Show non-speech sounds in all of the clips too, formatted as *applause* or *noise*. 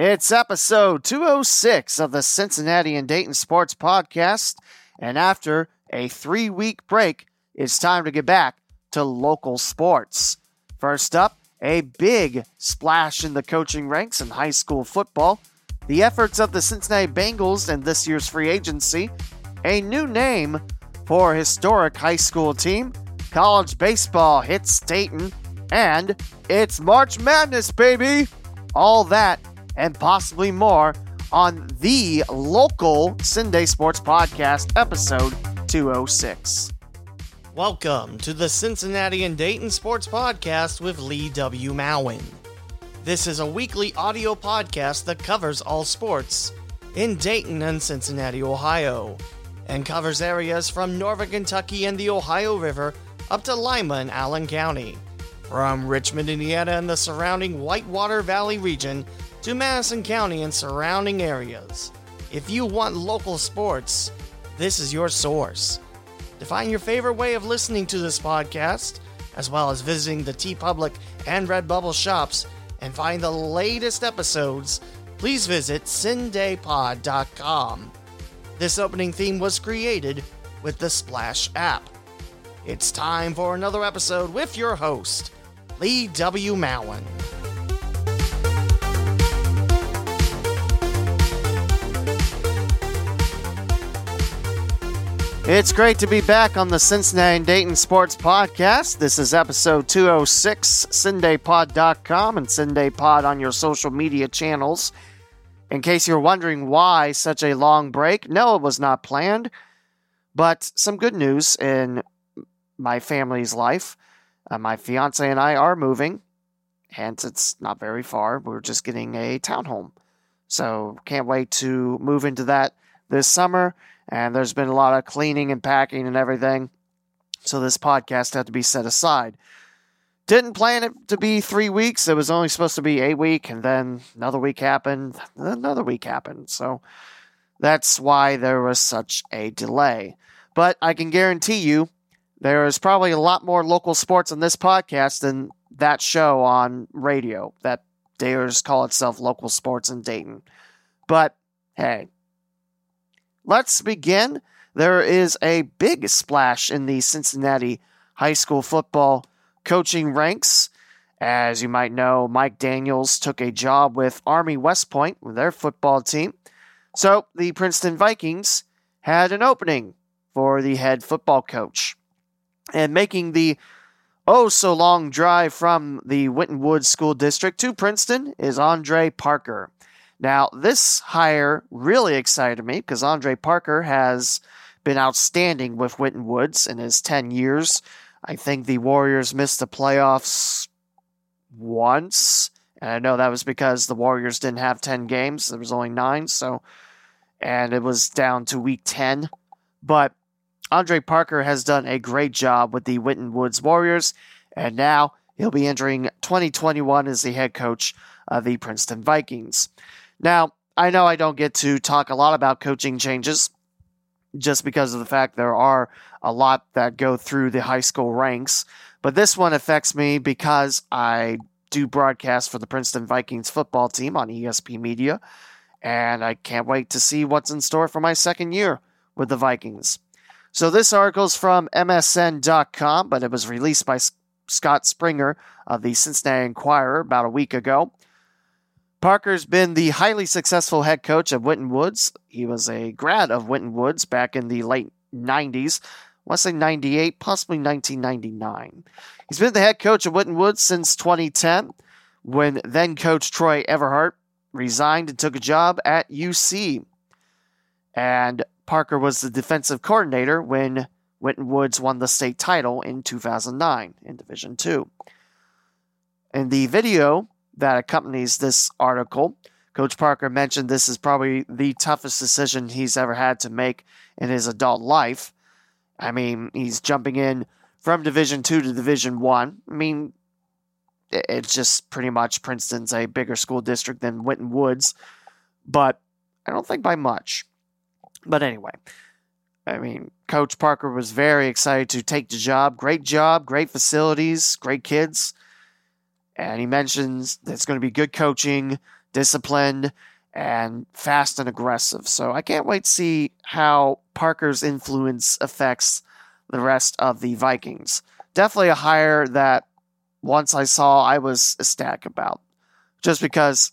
It's episode 206 of the Cincinnati and Dayton Sports Podcast, and after a three week break, it's time to get back to local sports. First up, a big splash in the coaching ranks in high school football, the efforts of the Cincinnati Bengals in this year's free agency, a new name for a historic high school team, college baseball hits Dayton, and it's March Madness, baby! All that and possibly more on the local CinDay Sports Podcast, episode 206. Welcome to the Cincinnati and Dayton Sports Podcast with Lee W. Mowen. This is a weekly audio podcast that covers all sports in Dayton and Cincinnati, Ohio, and covers areas from northern Kentucky and the Ohio River up to Lima and Allen County, from Richmond, Indiana, and the surrounding Whitewater Valley region to Madison County and surrounding areas. If you want local sports, this is your source. To find your favorite way of listening to this podcast, as well as visiting the TeePublic and Redbubble shops and find the latest episodes, please visit cindaypod.com. This opening theme was created with the Splash app. It's time for another episode with your host, Lee W. Mowen. It's great to be back on the Cincinnati and Dayton Sports Podcast. This is episode 206, CindayPod.com and CindayPod on your social media channels. In case you're wondering why such a long break, no, it was not planned. But some good news in my family's life. Uh, my fiance and I are moving, hence, it's not very far. We're just getting a townhome. So, can't wait to move into that this summer and there's been a lot of cleaning and packing and everything. So this podcast had to be set aside. Didn't plan it to be three weeks. It was only supposed to be a week, and then another week happened. Another week happened. So that's why there was such a delay. But I can guarantee you there is probably a lot more local sports on this podcast than that show on radio that dares call itself local sports in Dayton. But hey, Let's begin. There is a big splash in the Cincinnati high school football coaching ranks. As you might know, Mike Daniels took a job with Army West Point with their football team. So the Princeton Vikings had an opening for the head football coach. And making the oh so long drive from the Winton Woods School District to Princeton is Andre Parker. Now, this hire really excited me because Andre Parker has been outstanding with Winton Woods in his 10 years. I think the Warriors missed the playoffs once. And I know that was because the Warriors didn't have 10 games. There was only nine. So, and it was down to week 10. But Andre Parker has done a great job with the Winton Woods Warriors. And now he'll be entering 2021 as the head coach of the Princeton Vikings. Now, I know I don't get to talk a lot about coaching changes just because of the fact there are a lot that go through the high school ranks, but this one affects me because I do broadcast for the Princeton Vikings football team on ESP Media, and I can't wait to see what's in store for my second year with the Vikings. So this article is from MSN.com, but it was released by Scott Springer of the Cincinnati Enquirer about a week ago. Parker's been the highly successful head coach of Winton Woods. He was a grad of Winton Woods back in the late 90s. I want to say 98, possibly 1999. He's been the head coach of Winton Woods since 2010, when then coach Troy Everhart resigned and took a job at UC. And Parker was the defensive coordinator when Winton Woods won the state title in 2009 in Division Two. In the video that accompanies this article. Coach Parker mentioned this is probably the toughest decision he's ever had to make in his adult life. I mean, he's jumping in from Division Two to Division One. I. I mean, it's just pretty much Princeton's a bigger school district than Winton Woods, but I don't think by much. But anyway, I mean, Coach Parker was very excited to take the job. Great job, great facilities, great kids. And he mentions that it's going to be good coaching, disciplined, and fast and aggressive. So I can't wait to see how Parker's influence affects the rest of the Vikings. Definitely a hire that once I saw, I was ecstatic about. Just because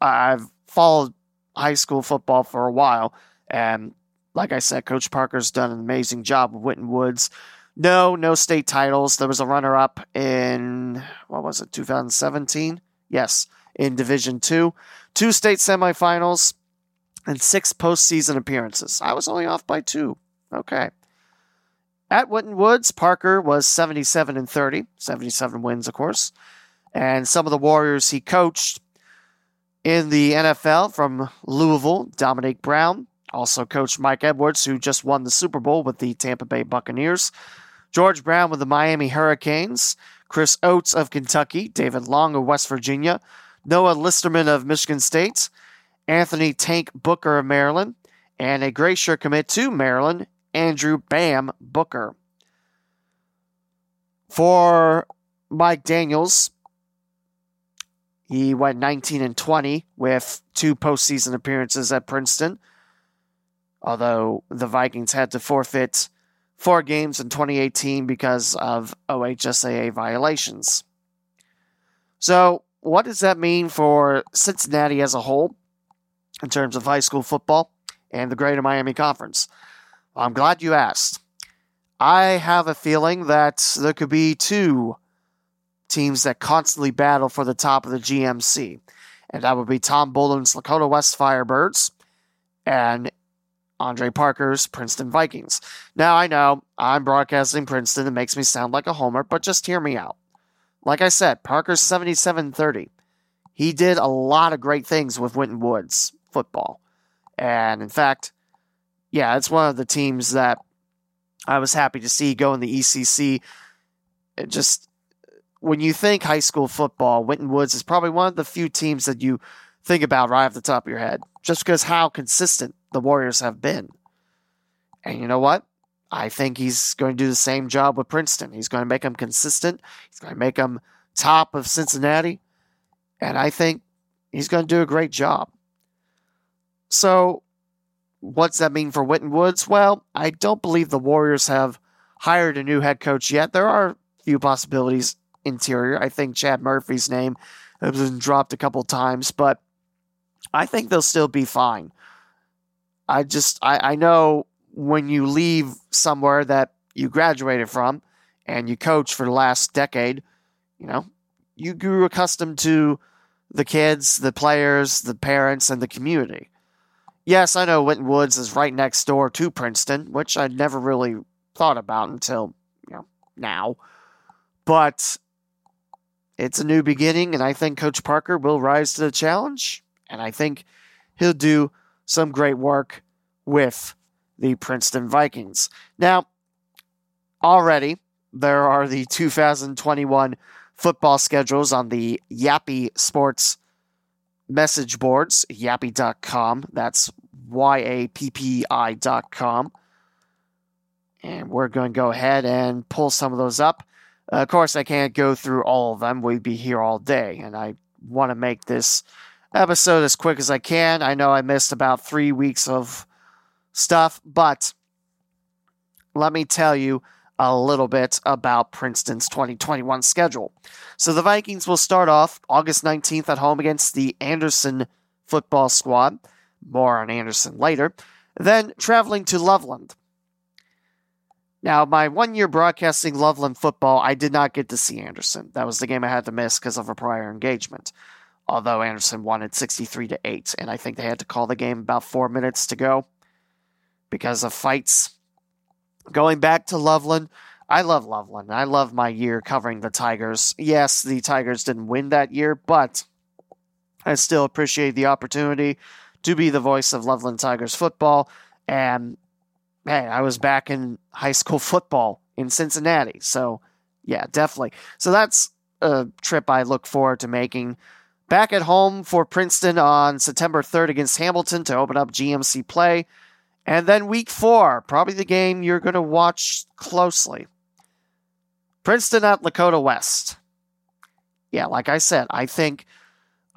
I've followed high school football for a while, and like I said, Coach Parker's done an amazing job with Winton Woods. No, no state titles. There was a runner up in, what was it, 2017? Yes, in Division Two. Two state semifinals and six postseason appearances. I was only off by two. Okay. At Winton Woods, Parker was 77 and 30, 77 wins, of course. And some of the Warriors he coached in the NFL from Louisville, Dominic Brown, also coached Mike Edwards, who just won the Super Bowl with the Tampa Bay Buccaneers. George Brown with the Miami Hurricanes, Chris Oates of Kentucky, David Long of West Virginia, Noah Listerman of Michigan State, Anthony Tank Booker of Maryland, and a shirt commit to Maryland, Andrew Bam Booker. For Mike Daniels, he went 19 and 20 with two postseason appearances at Princeton. Although the Vikings had to forfeit four games in 2018 because of OHSAA violations. So, what does that mean for Cincinnati as a whole in terms of high school football and the Greater Miami Conference? I'm glad you asked. I have a feeling that there could be two teams that constantly battle for the top of the GMC, and that would be Tom Bolden's Lakota West Firebirds and Andre Parker's Princeton Vikings. Now, I know I'm broadcasting Princeton. It makes me sound like a homer, but just hear me out. Like I said, Parker's 77 30. He did a lot of great things with Winton Woods football. And in fact, yeah, it's one of the teams that I was happy to see go in the ECC. It just when you think high school football, Winton Woods is probably one of the few teams that you think about right off the top of your head, just because how consistent the Warriors have been. And you know what? I think he's going to do the same job with Princeton. He's going to make them consistent. He's going to make them top of Cincinnati. And I think he's going to do a great job. So, what's that mean for Winton Woods? Well, I don't believe the Warriors have hired a new head coach yet. There are a few possibilities interior. I think Chad Murphy's name has been dropped a couple times, but I think they'll still be fine. I just I, I know when you leave somewhere that you graduated from and you coach for the last decade, you know, you grew accustomed to the kids, the players, the parents, and the community. Yes, I know Winton Woods is right next door to Princeton, which I never really thought about until, you know, now. But it's a new beginning, and I think Coach Parker will rise to the challenge, and I think he'll do some great work with the Princeton Vikings. Now, already there are the 2021 football schedules on the Yappi Sports message boards, yappi.com. That's Y A P P I.com. And we're going to go ahead and pull some of those up. Uh, of course, I can't go through all of them. We'd be here all day, and I want to make this episode as quick as I can. I know I missed about three weeks of stuff, but let me tell you a little bit about Princeton's 2021 schedule. So the Vikings will start off August 19th at home against the Anderson football squad. More on Anderson later. Then traveling to Loveland. Now, my one year broadcasting Loveland football, I did not get to see Anderson. That was the game I had to miss because of a prior engagement. Although Anderson wanted 63 to 8, and I think they had to call the game about four minutes to go because of fights. Going back to Loveland, I love Loveland. I love my year covering the Tigers. Yes, the Tigers didn't win that year, but I still appreciate the opportunity to be the voice of Loveland Tigers football. And hey, I was back in high school *laughs* football in Cincinnati. So, yeah, definitely. So that's a trip I look forward to making. Back at home for Princeton on September 3rd against Hamilton to open up GMC play. And then week four, probably the game you're going to watch closely. Princeton at Lakota West. Yeah, like I said, I think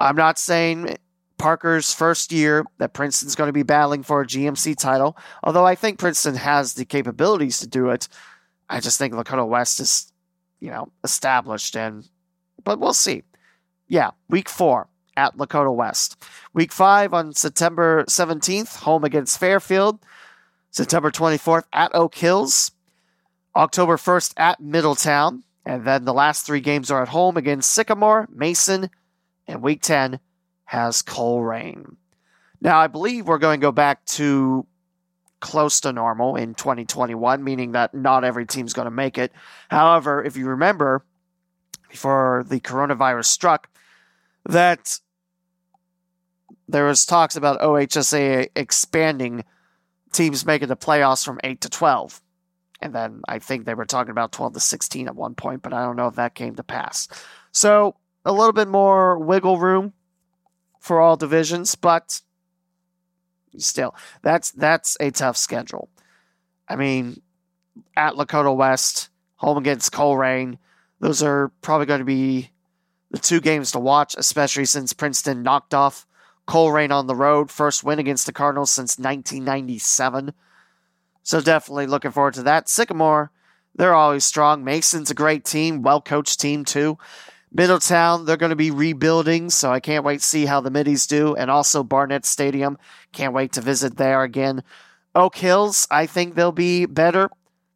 I'm not saying Parker's first year that Princeton's going to be battling for a GMC title. Although I think Princeton has the capabilities to do it, I just think Lakota West is, you know, established and, but we'll see. Yeah, week four at Lakota West. Week five on September 17th, home against Fairfield. September 24th at Oak Hills. October 1st at Middletown. And then the last three games are at home against Sycamore, Mason, and week 10 has Colerain. Now, I believe we're going to go back to close to normal in 2021, meaning that not every team's going to make it. However, if you remember, before the coronavirus struck, that there was talks about OHSA expanding teams making the playoffs from 8 to 12. And then I think they were talking about 12 to 16 at one point, but I don't know if that came to pass. So a little bit more wiggle room for all divisions, but still, that's that's a tough schedule. I mean, at Lakota West, home against Colerain, those are probably going to be the two games to watch, especially since Princeton knocked off Colerain on the road, first win against the Cardinals since 1997. So definitely looking forward to that. Sycamore, they're always strong. Mason's a great team, well coached team too. Middletown, they're going to be rebuilding, so I can't wait to see how the Middies do. And also Barnitz Stadium, can't wait to visit there again. Oak Hills, I think they'll be better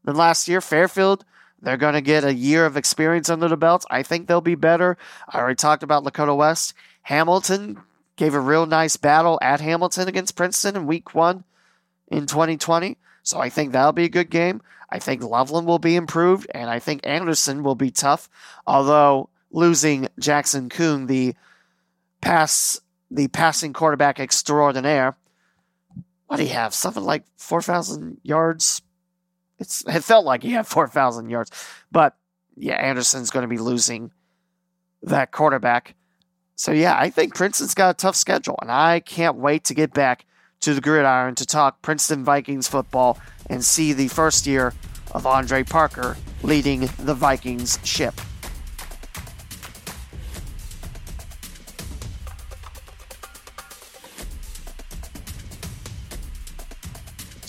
than last year. Fairfield, they're going to get a year of experience under the belt. I think they'll be better. I already talked about Lakota West. Hamilton gave a real nice battle at Hamilton against Princeton in week one in 2020. So I think that'll be a good game. I think Loveland will be improved, and I think Anderson will be tough. Although losing Jackson Coon, the pass, the passing quarterback extraordinaire, what do he have? Something like four thousand yards. It's it felt like he had four thousand yards, but yeah, Anderson's going to be losing that quarterback. So yeah, I think Princeton's got a tough schedule, and I can't wait to get back to the gridiron to talk Princeton Vikings football and see the first year of Andre Parker leading the Vikings ship.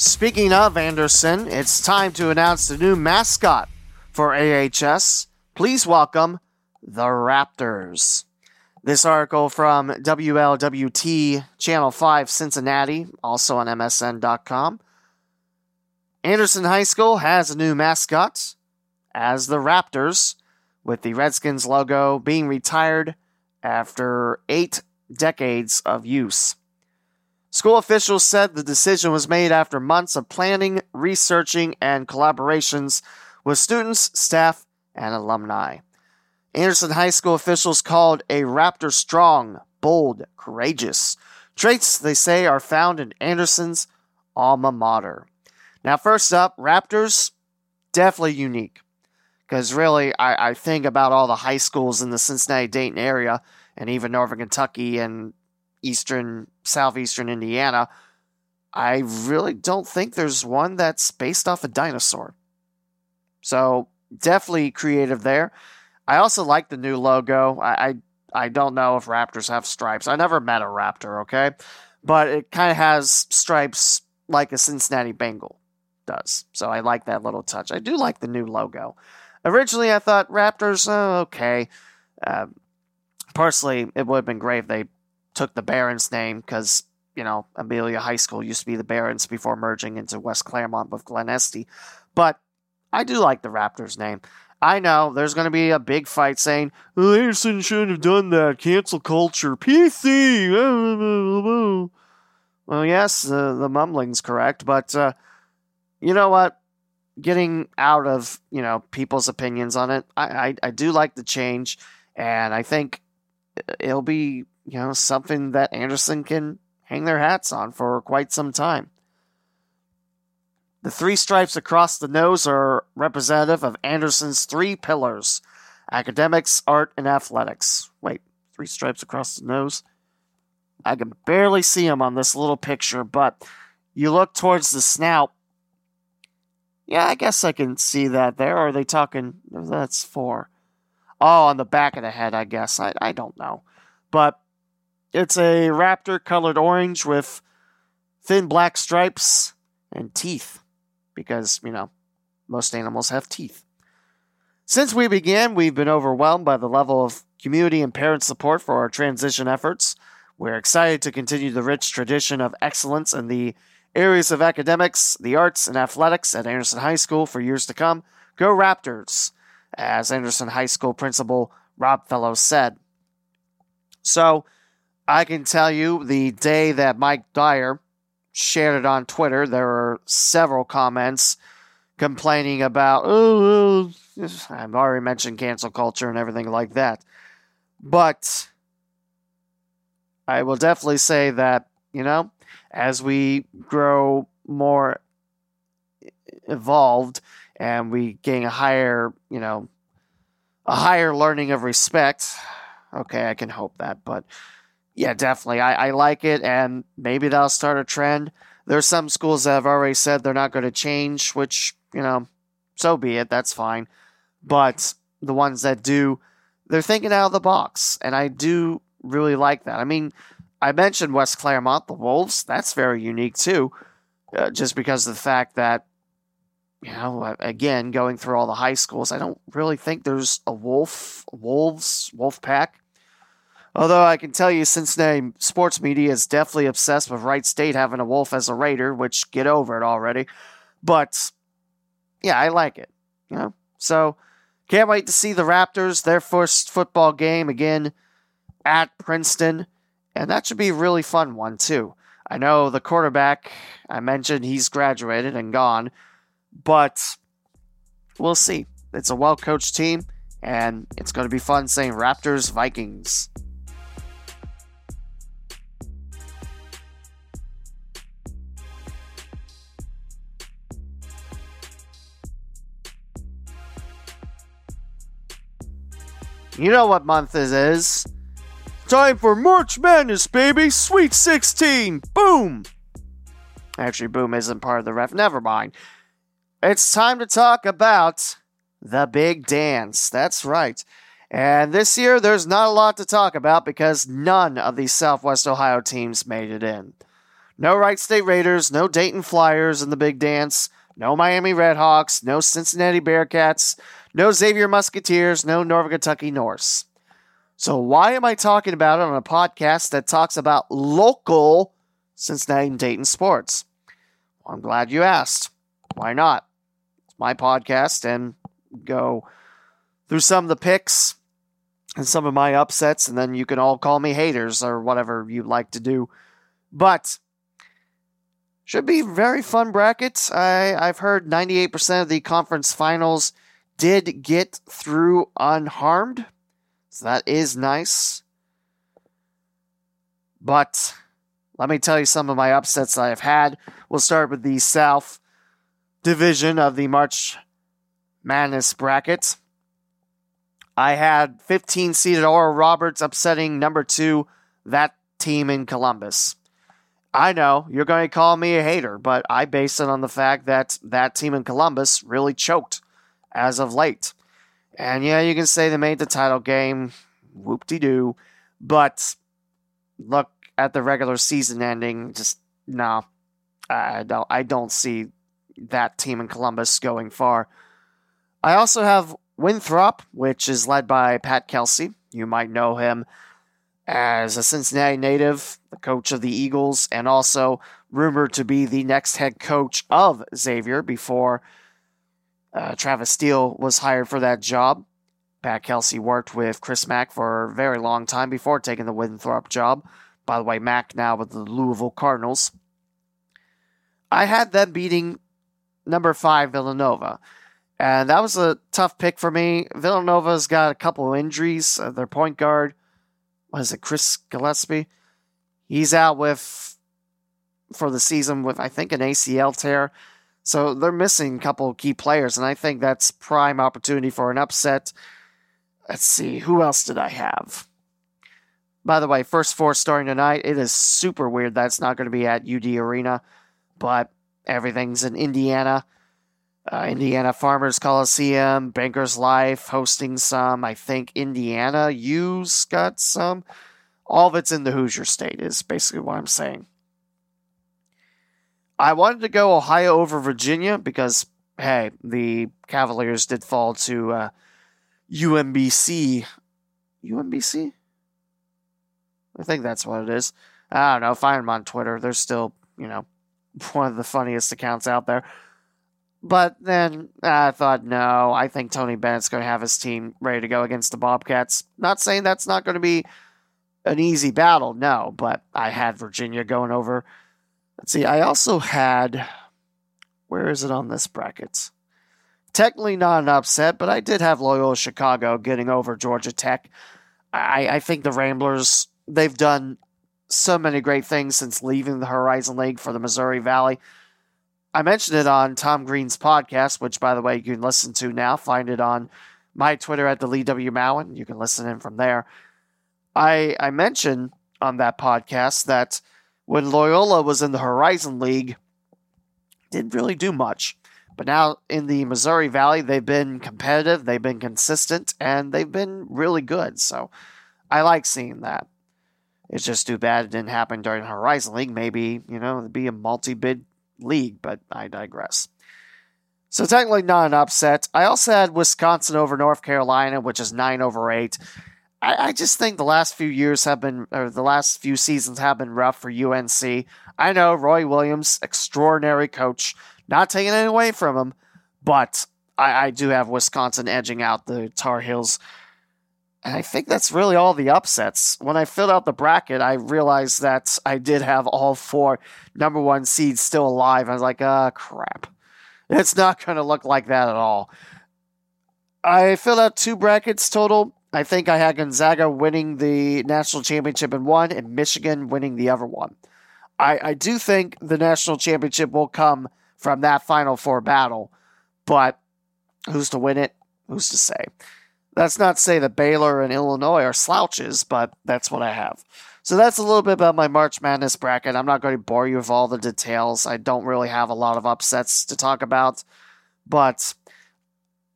Speaking of Anderson, it's time to announce the new mascot for AHS. Please welcome the Raptors. This article from WLWT Channel 5 Cincinnati, also on MSN.com. Anderson High School has a new mascot as the Raptors, with the Redskins logo being retired after eight decades of use. School officials said the decision was made after months of planning, researching, and collaborations with students, staff, and alumni. Anderson High School officials called a Raptor strong, bold, courageous. Traits they say are found in Anderson's alma mater. Now, first up, Raptors, definitely unique. Because really, I, I think about all the high schools in the Cincinnati Dayton area, and even Northern Kentucky and Eastern, Southeastern Indiana. I really don't think there's one that's based off a dinosaur. So, definitely creative there. I also like the new logo. I, I, I don't know if raptors have stripes. I never met a raptor, okay? But it kind of has stripes like a Cincinnati Bengal does. So I like that little touch. I do like the new logo. Originally, I thought Raptors, oh, okay. Uh, personally, it would have been great if they took the Barons name because, you know, Amelia High School used to be the Barons before merging into West Clermont with Glen Este. But I do like the Raptors name. I know there's going to be a big fight saying, Anderson shouldn't have done that. Cancel culture. PC. Well, yes, uh, the mumbling's correct, but uh, you know what? Getting out of, you know, people's opinions on it, I, I, I do like the change, and I think it'll be, you know, something that Anderson can hang their hats on for quite some time. The three stripes across the nose are representative of Anderson's three pillars academics, art, and athletics. Wait, three stripes across the nose? I can barely see them on this little picture, but you look towards the snout. Yeah, I guess I can see that there. Are they talking? That's four. Oh, on the back of the head, I guess. I, I don't know. But It's a raptor colored orange with thin black stripes and teeth, because, you know, most animals have teeth. Since we began, we've been overwhelmed by the level of community and parent support for our transition efforts. We're excited to continue the rich tradition of excellence in the areas of academics, the arts, and athletics at Anderson High School for years to come. Go Raptors, as Anderson High School principal Rob Fellows said. So, I can tell you the day that Mike Dyer shared it on Twitter, there were several comments complaining about, oh, I've already mentioned cancel culture and everything like that. But I will definitely say that, you know, as we grow more evolved and we gain a higher, you know, a higher learning of respect. Okay, I can hope that, but yeah, definitely. I, I like it, and maybe that'll start a trend. There's some schools that have already said they're not going to change, which, you know, so be it. That's fine. But the ones that do, they're thinking out of the box, and I do really like that. I mean, I mentioned West Clermont, the Wolves. That's very unique too, uh, just because of the fact that, you know, again, going through all the high schools, I don't really think there's a Wolf, Wolves, Wolf Pack. Although I can tell you, Cincinnati sports media is definitely obsessed with Wright State having a Wolf as a Raider, which get over it already. But yeah, I like it. You know, so can't wait to see the Raptors, their first football game again at Princeton. And that should be a really fun one, too. I know the quarterback, I mentioned he's graduated and gone, but we'll see. It's a well coached team, and it's going to be fun saying Raptors Vikings. You know what month this is. Time for March Madness, baby! Sweet 16! Boom! Actually, boom isn't part of the ref. Never mind. It's time to talk about the big dance. That's right. And this year, there's not a lot to talk about because none of these Southwest Ohio teams made it in. No Wright State Raiders, no Dayton Flyers in the big dance, no Miami Redhawks, no Cincinnati Bearcats, no Xavier Musketeers, no Northern Kentucky Norse. So, why am I talking about it on a podcast that talks about local Cincinnati and Dayton sports? Well, I'm glad you asked. Why not? It's my podcast and go through some of the picks and some of my upsets, and then you can all call me haters or whatever you'd like to do. But should be very fun brackets. I, I've heard 98% of the conference finals did get through unharmed. So that is nice. But let me tell you some of my upsets I've had. We'll start with the South Division of the March Madness bracket. I had 15 seeded Oral Roberts upsetting number two, that team in Columbus. I know you're going to call me a hater, but I base it on the fact that that team in Columbus really choked as of late. And yeah, you can say they made the title game, whoop de doo, but look at the regular season ending. Just no, I don't. I don't see that team in Columbus going far. I also have Winthrop, which is led by Pat Kelsey. You might know him as a Cincinnati native, the coach of the Eagles, and also rumored to be the next head coach of Xavier before uh, Travis Steele was hired for that job. Pat Kelsey worked with Chris Mack for a very long time before taking the Winthrop job. By the way, Mack now with the Louisville Cardinals. I had them beating number five Villanova. And that was a tough pick for me. Villanova's got a couple of injuries. Uh, their point guard, was it, Chris Gillespie? He's out with for the season with I think an ACL tear. So they're missing a couple key players, and I think that's prime opportunity for an upset. Let's see, who else did I have? By the way, first four starting tonight. It is super weird that it's not going to be at UD Arena, but everything's in Indiana. Uh, Indiana Farmers Coliseum, Bankers Life hosting some. I think Indiana U's got some. All of it's in the Hoosier State, is basically what I'm saying. I wanted to go Ohio over Virginia because, hey, the Cavaliers did fall to uh, UMBC. UMBC? I think that's what it is. I don't know. Find them on Twitter. They're still, you know, *laughs* one of the funniest accounts out there. But then uh, I thought, no, I think Tony Bennett's going to have his team ready to go against the Bobcats. Not saying that's not going to be an easy battle, no, but I had Virginia going over. Let's see, I also had, where is it on this bracket? Technically not an upset, but I did have Loyola Chicago getting over Georgia Tech. I, I think the Ramblers, they've done so many great things since leaving the Horizon League for the Missouri Valley. I mentioned it on Tom Green's podcast, which, by the way, you can listen to now. Find it on my Twitter at the Lee W. Mowen. You can listen in from there. I, I mentioned on that podcast that when Loyola was in the Horizon League, didn't really do much. But now in the Missouri Valley, they've been competitive, they've been consistent, and they've been really good. So I like seeing that. It's just too bad it didn't happen during Horizon League. Maybe, you know, it'd be a multi bid league, but I digress. So technically not an upset. I also had Wisconsin over North Carolina, which is nine over eight. I, I just think the last few years have been, or the last few seasons have been rough for UNC. I know Roy Williams, extraordinary coach, not taking it away from him, but I, I do have Wisconsin edging out the Tar Heels. And I think that's really all the upsets. When I filled out the bracket, I realized that I did have all four number one seeds still alive. I was like, ah, crap. It's not going to look like that at all. I filled out two brackets total. I think I had Gonzaga winning the national championship in one and Michigan winning the other one. I, I do think the national championship will come from that Final Four battle, but who's to win it? Who's to say? That's not to say that Baylor and Illinois are slouches, but that's what I have. So that's a little bit about my March Madness bracket. I'm not going to bore you with all the details. I don't really have a lot of upsets to talk about, but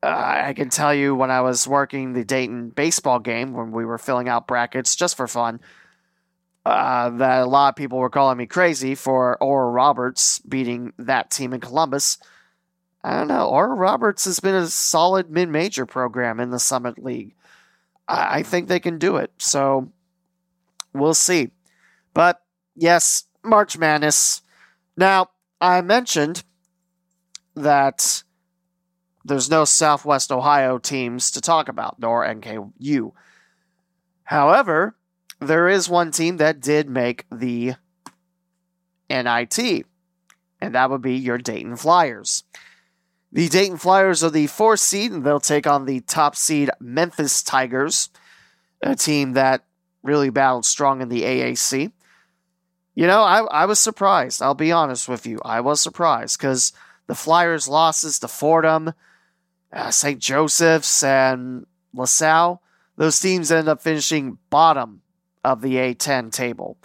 uh, I can tell you when I was working the Dayton baseball game when we were filling out brackets just for fun, uh, that a lot of people were calling me crazy for Oral Roberts beating that team in Columbus. I don't know. Oral Roberts has been a solid mid major program in the Summit League. I, I think they can do it. So we'll see. But yes, March Madness. Now, I mentioned that there's no Southwest Ohio teams to talk about, nor NKU. However, there is one team that did make the NIT, and that would be your Dayton Flyers. The Dayton Flyers are the fourth seed, and they'll take on the top seed Memphis Tigers, a team that really battled strong in the AAC. You know, I, I was surprised. I'll be honest with you. I was surprised because the Flyers' losses to Fordham, uh, St. Joseph's, and LaSalle, those teams ended up finishing bottom of the A10 table.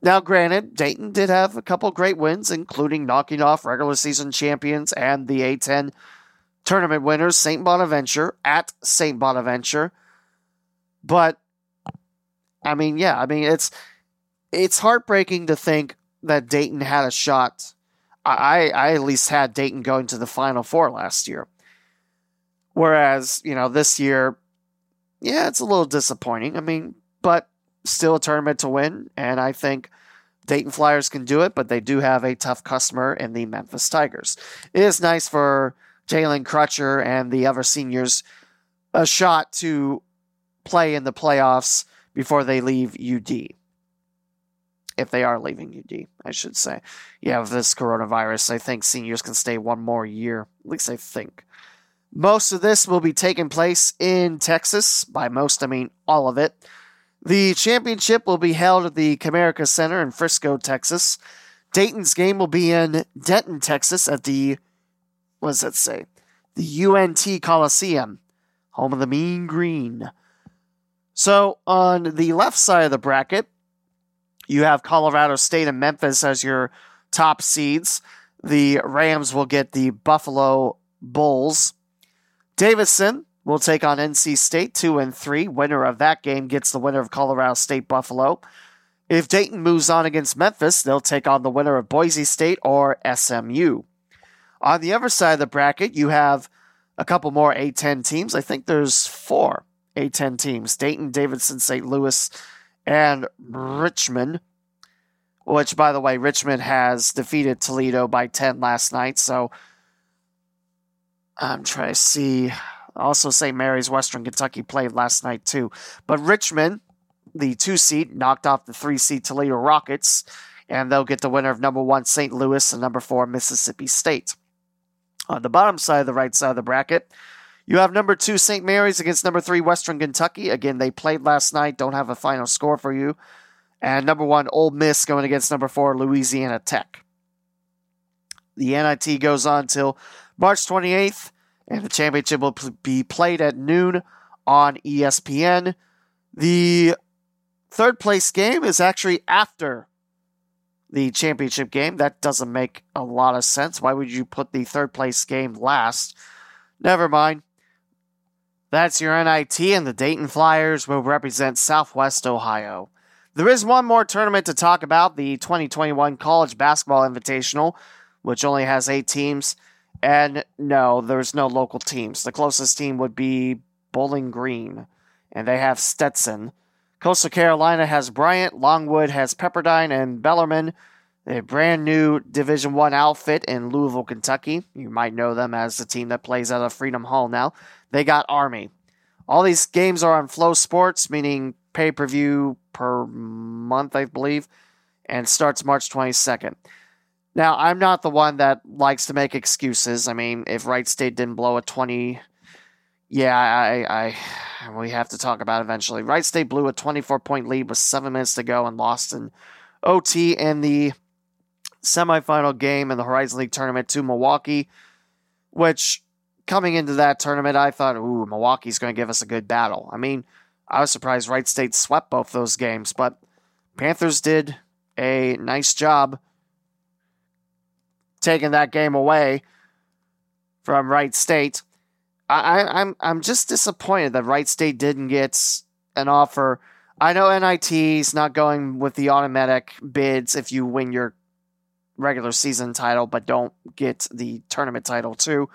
Now, granted, Dayton did have a couple great wins, including knocking off regular season champions and the A10 tournament winners, St. Bonaventure, at St. Bonaventure. But, I mean, yeah, I mean, it's it's heartbreaking to think that Dayton had a shot. I, I at least had Dayton going to the Final Four last year. Whereas, you know, this year, yeah, it's a little disappointing. I mean, but still a tournament to win, and I think Dayton Flyers can do it, but they do have a tough customer in the Memphis Tigers. It is nice for Jalen Crutcher and the other seniors a shot to play in the playoffs before they leave UD. If they are leaving UD, I should say. Yeah, with this coronavirus, I think seniors can stay one more year. At least I think. Most of this will be taking place in Texas. By most, I mean all of it. The championship will be held at the Comerica Center in Frisco, Texas. Dayton's game will be in Denton, Texas at the, what does that say? The UNT Coliseum, home of the Mean Green. So on the left side of the bracket, you have Colorado State and Memphis as your top seeds. The Rams will get the Buffalo Bulls. Davidson will take on NC State 2 and 3. Winner of that game gets the winner of Colorado State Buffalo. If Dayton moves on against Memphis, they'll take on the winner of Boise State or SMU. On the other side of the bracket, you have a couple more A10 teams. I think there's four A10 teams Dayton, Davidson, St. Louis, and Richmond. Which, by the way, Richmond has defeated Toledo by 10 last night. So I'm trying to see. Also, St. Mary's, Western Kentucky played last night too. But Richmond, the two seed, knocked off the three seed Toledo Rockets, and they'll get the winner of number one St. Louis and number four Mississippi State. On the bottom side of the right side of the bracket, you have number two St. Mary's against number three Western Kentucky. Again, they played last night. Don't have a final score for you. And number one Ole Miss going against number four Louisiana Tech. The NIT goes on till March 28th, and the championship will be played at noon on ESPN. The third place game is actually after the championship game. That doesn't make a lot of sense. Why would you put the third place game last? Never mind. That's your NIT, and the Dayton Flyers will represent Southwest Ohio. There is one more tournament to talk about the 2021 College Basketball Invitational, which only has eight teams. And no, there's no local teams. The closest team would be Bowling Green, and they have Stetson. Coastal Carolina has Bryant, Longwood has Pepperdine, and Bellarmine, a brand new Division One outfit in Louisville, Kentucky. You might know them as the team that plays out of Freedom Hall now. They got Army. All these games are on FloSports, meaning pay per view per month, I believe, and starts March 22nd. Now, I'm not the one that likes to make excuses. I mean, if Wright State didn't blow a 20, yeah, I, I, we have to talk about eventually. Wright State blew a 24 point lead with seven minutes to go and lost in OT in the semifinal game in the Horizon League tournament to Milwaukee, which coming into that tournament, I thought, ooh, Milwaukee's going to give us a good battle. I mean, I was surprised Wright State swept both those games, but Panthers did a nice job taking that game away from Wright State. I, I, I'm I'm just disappointed that Wright State didn't get an offer. I know NIT's not going with the automatic bids if you win your regular season title, but don't get the tournament title too.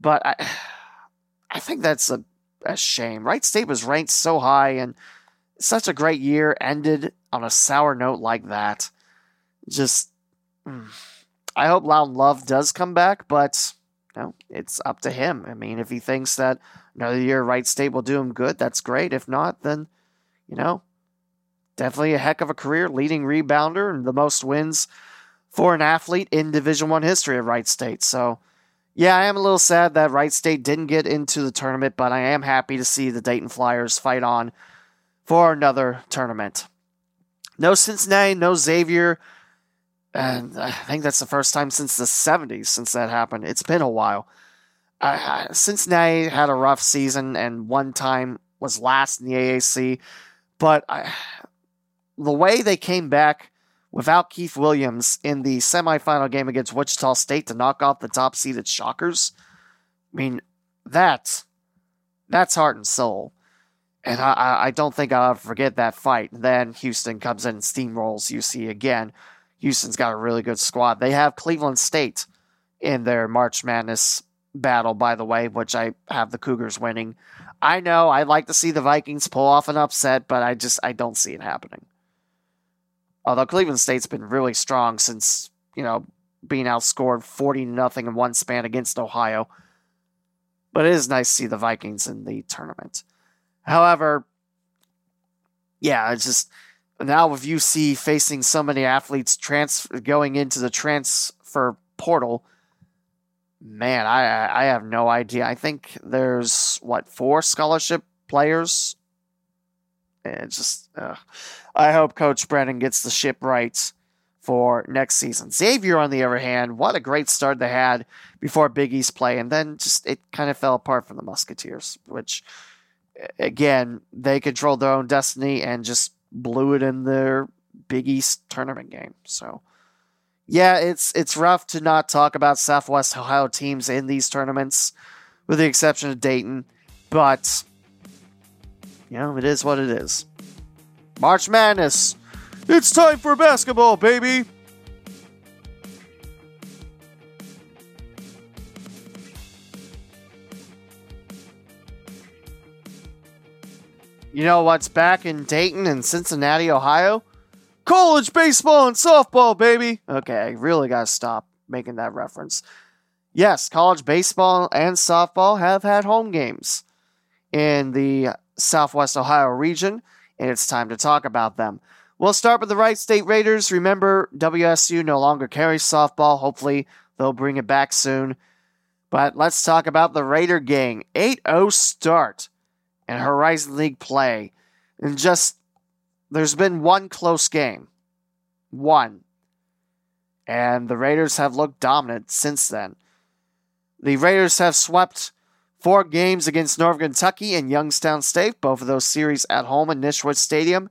But I, *sighs* I think that's a, a shame. Wright State was ranked so high and such a great year ended on a sour note like that. Just, mm, I hope Loudon Love does come back, but you know, it's up to him. I mean, if he thinks that another year Wright State will do him good, that's great. If not, then, you know, definitely a heck of a career, leading rebounder and the most wins for an athlete in Division One history of Wright State. So, yeah, I am a little sad that Wright State didn't get into the tournament, but I am happy to see the Dayton Flyers fight on for another tournament. No Cincinnati, no Xavier. And I think that's the first time since the 70s since that happened. It's been a while. Uh, Cincinnati had a rough season and one time was last in the AAC, but I, the way they came back without Keith Williams in the semifinal game against Wichita State to knock off the top seeded Shockers, I mean, that that's heart and soul. And I, I don't think I'll ever forget that fight. And then Houston comes in and steamrolls UC again. Houston's got a really good squad. They have Cleveland State in their March Madness battle, by the way, which I have the Cougars winning. I know I'd like to see the Vikings pull off an upset, but I just I don't see it happening. Although Cleveland State's been really strong since, you know, being outscored 40 nothing in one span against Ohio. But it is nice to see the Vikings in the tournament. However, yeah, it's just now with UC facing so many athletes transfer going into the transfer portal, man, I I have no idea. I think there's what four scholarship players. And just, uh, I hope Coach Brannen gets the ship right for next season. Xavier, on the other hand, what a great start they had before Big East play, and then just it kind of fell apart from the Musketeers, which again they controlled their own destiny and just blew it in their Big East tournament game. So yeah, it's it's rough to not talk about Southwest Ohio teams in these tournaments, with the exception of Dayton. But, you know, it is what it is. March Madness. It's time for basketball, baby. You know what's back in Dayton and Cincinnati, Ohio? College baseball and softball, baby. Okay, I really got to stop making that reference. Yes, college baseball and softball have had home games in the Southwest Ohio region, and it's time to talk about them. We'll start with the Wright State Raiders. Remember, WSU no longer carries softball. Hopefully, they'll bring it back soon. But let's talk about the Raider gang. 8 0 start in Horizon League play. And just, there's been one close game. One. And the Raiders have looked dominant since then. The Raiders have swept four games against Northern Kentucky and Youngstown State, both of those series at home in Nischwitz Stadium.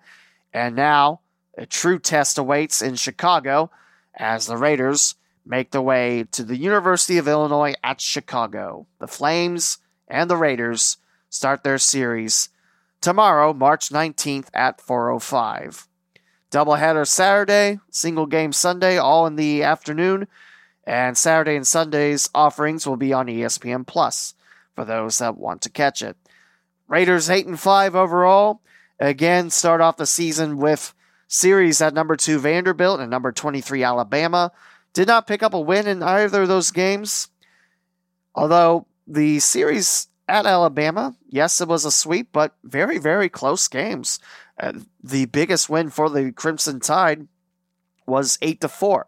And now a true test awaits in Chicago as the Raiders make their way to the University of Illinois at Chicago. The Flames and the Raiders start their series tomorrow, March 19th at 4:05. Doubleheader Saturday, single game Sunday, all in the afternoon, and Saturday and Sunday's offerings will be on ESPN Plus for those that want to catch it. Raiders 8 and 5 overall. Again, start off the season with series at number 2 Vanderbilt and number 23 Alabama. Did not pick up a win in either of those games. Although the series at Alabama. Yes, it was a sweep, but very, very close games. Uh, the biggest win for the Crimson Tide was eight to four,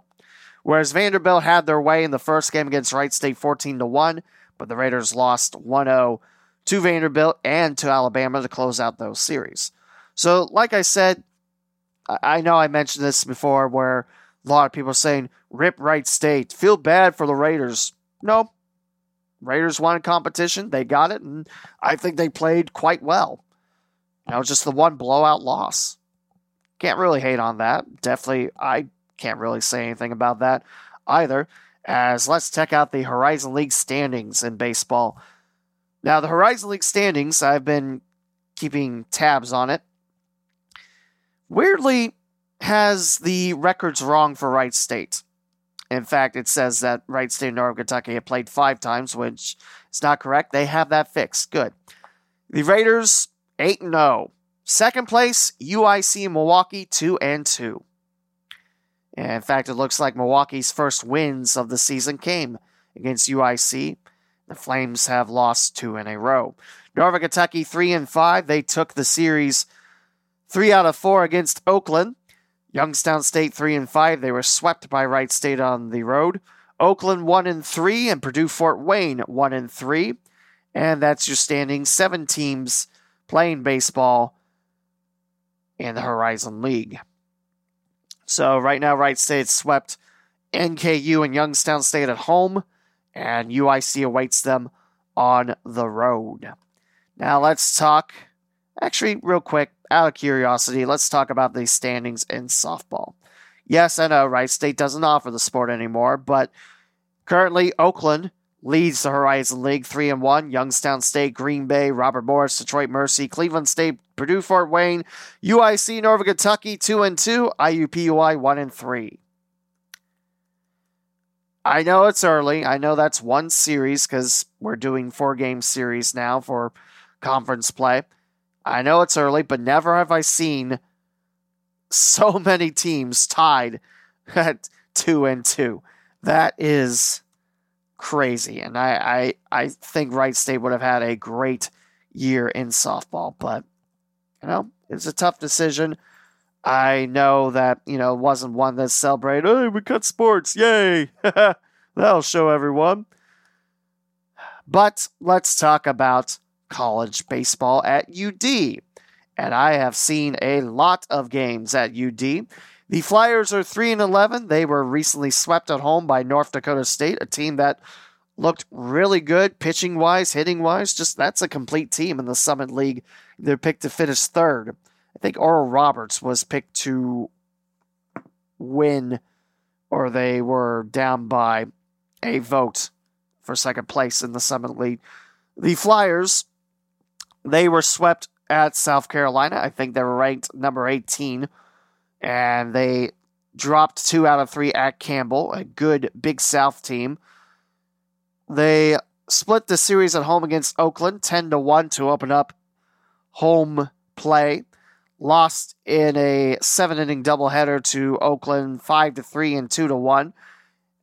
whereas Vanderbilt had their way in the first game against Wright State, fourteen to one, but the Raiders lost 1-0 to Vanderbilt and to Alabama to close out those series. So, like I said, I know I mentioned this before, where a lot of people are saying, "Rip Wright State, feel bad for the Raiders." No, Raiders wanted competition. They got it, and I think they played quite well. You know, just the one blowout loss. Can't really hate on that. Definitely, I can't really say anything about that either. As let's check out the Horizon League standings in baseball. Now, the Horizon League standings, I've been keeping tabs on it. Weirdly, has the records wrong for Wright State. In fact, it says that Wright State Northern Kentucky have played five times, which is not correct. They have that fixed. Good. The Raiders, 8 0. Second place, UIC Milwaukee, 2 and 2. And in fact, it looks like Milwaukee's first wins of the season came against UIC. The Flames have lost two in a row. Northern Kentucky, 3 and 5. They took the series 3 out of 4 against Oakland. Youngstown State 3 and 5. They were swept by Wright State on the road. Oakland 1 and 3 and Purdue Fort Wayne 1 and 3. And that's your standing. Seven teams playing baseball in the Horizon League. So right now, Wright State swept NKU and Youngstown State at home, and UIC awaits them on the road. Now let's talk. Actually, real quick, out of curiosity, let's talk about the standings in softball. Yes, I know right? State doesn't offer the sport anymore, but currently Oakland leads the Horizon League 3 and 1. Youngstown State, Green Bay, Robert Morris, Detroit Mercy, Cleveland State, Purdue Fort Wayne, UIC Northern Kentucky 2 and 2, IUPUI 1 and 3. I know it's early. I know that's one series because we're doing four game series now for conference play. I know it's early, but never have I seen so many teams tied *laughs* at two and two. That is crazy. And I, I, I think Wright State would have had a great year in softball, but you know, it's a tough decision. I know that, you know, it wasn't one that celebrated, hey, we cut sports, yay! *laughs* That'll show everyone. But let's talk about college baseball at UD. And I have seen a lot of games at UD. The Flyers are 3 and 11. They were recently swept at home by North Dakota State, a team that looked really good pitching wise, hitting wise. Just that's a complete team in the Summit League. They're picked to finish third. I think Oral Roberts was picked to win, or they were down by a vote for second place in the Summit League. The Flyers They were swept at South Carolina. I think they were ranked number 18, and they dropped two out of three at Campbell, a good Big South team. They split the series at home against Oakland 10 to 1 to open up home play. Lost in a seven inning doubleheader to Oakland 5 to 3 and 2 to 1.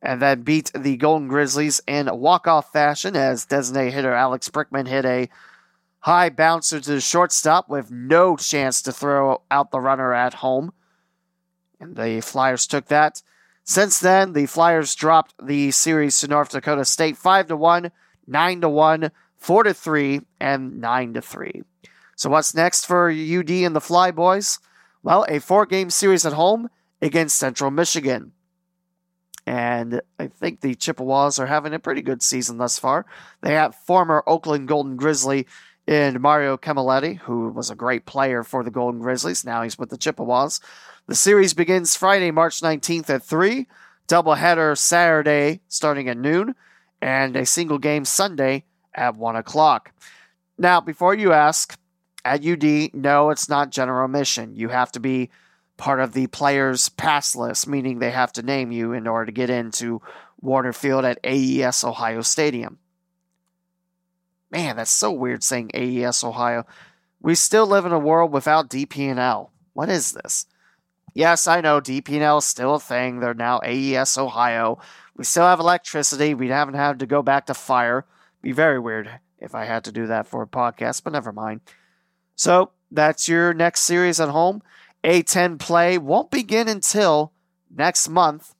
And then beat the Golden Grizzlies in walk off fashion as designated hitter Alex Brickman hit a high bouncer to the shortstop with no chance to throw out the runner at home. And the Flyers took that. Since then, the Flyers dropped the series to North Dakota State 5 to 1 9 to 1, 4 to 3, and 9 to 3. So what's next for UD and the Fly Boys? Well, a four game series at home against Central Michigan. And I think the Chippewas are having a pretty good season thus far. They have former Oakland Golden Grizzly in Mario Camilletti, who was a great player for the Golden Grizzlies. Now he's with the Chippewas. The series begins Friday, March 19th at 3, doubleheader Saturday starting at noon, and a single game Sunday at 1 o'clock. Now, before you ask, at UD, no, it's not general admission. You have to be part of the players' pass list, meaning they have to name you in order to get into Woerner Field at AES Ohio Stadium. Man, that's so weird saying AES Ohio. We still live in a world without DP&L. What is this? Yes, I know DP&L is still a thing. They're now AES Ohio. We still have electricity. We haven't had to go back to fire. Be very weird if I had to do that for a podcast, but never mind. So that's your next series at home. A10 play won't begin until next month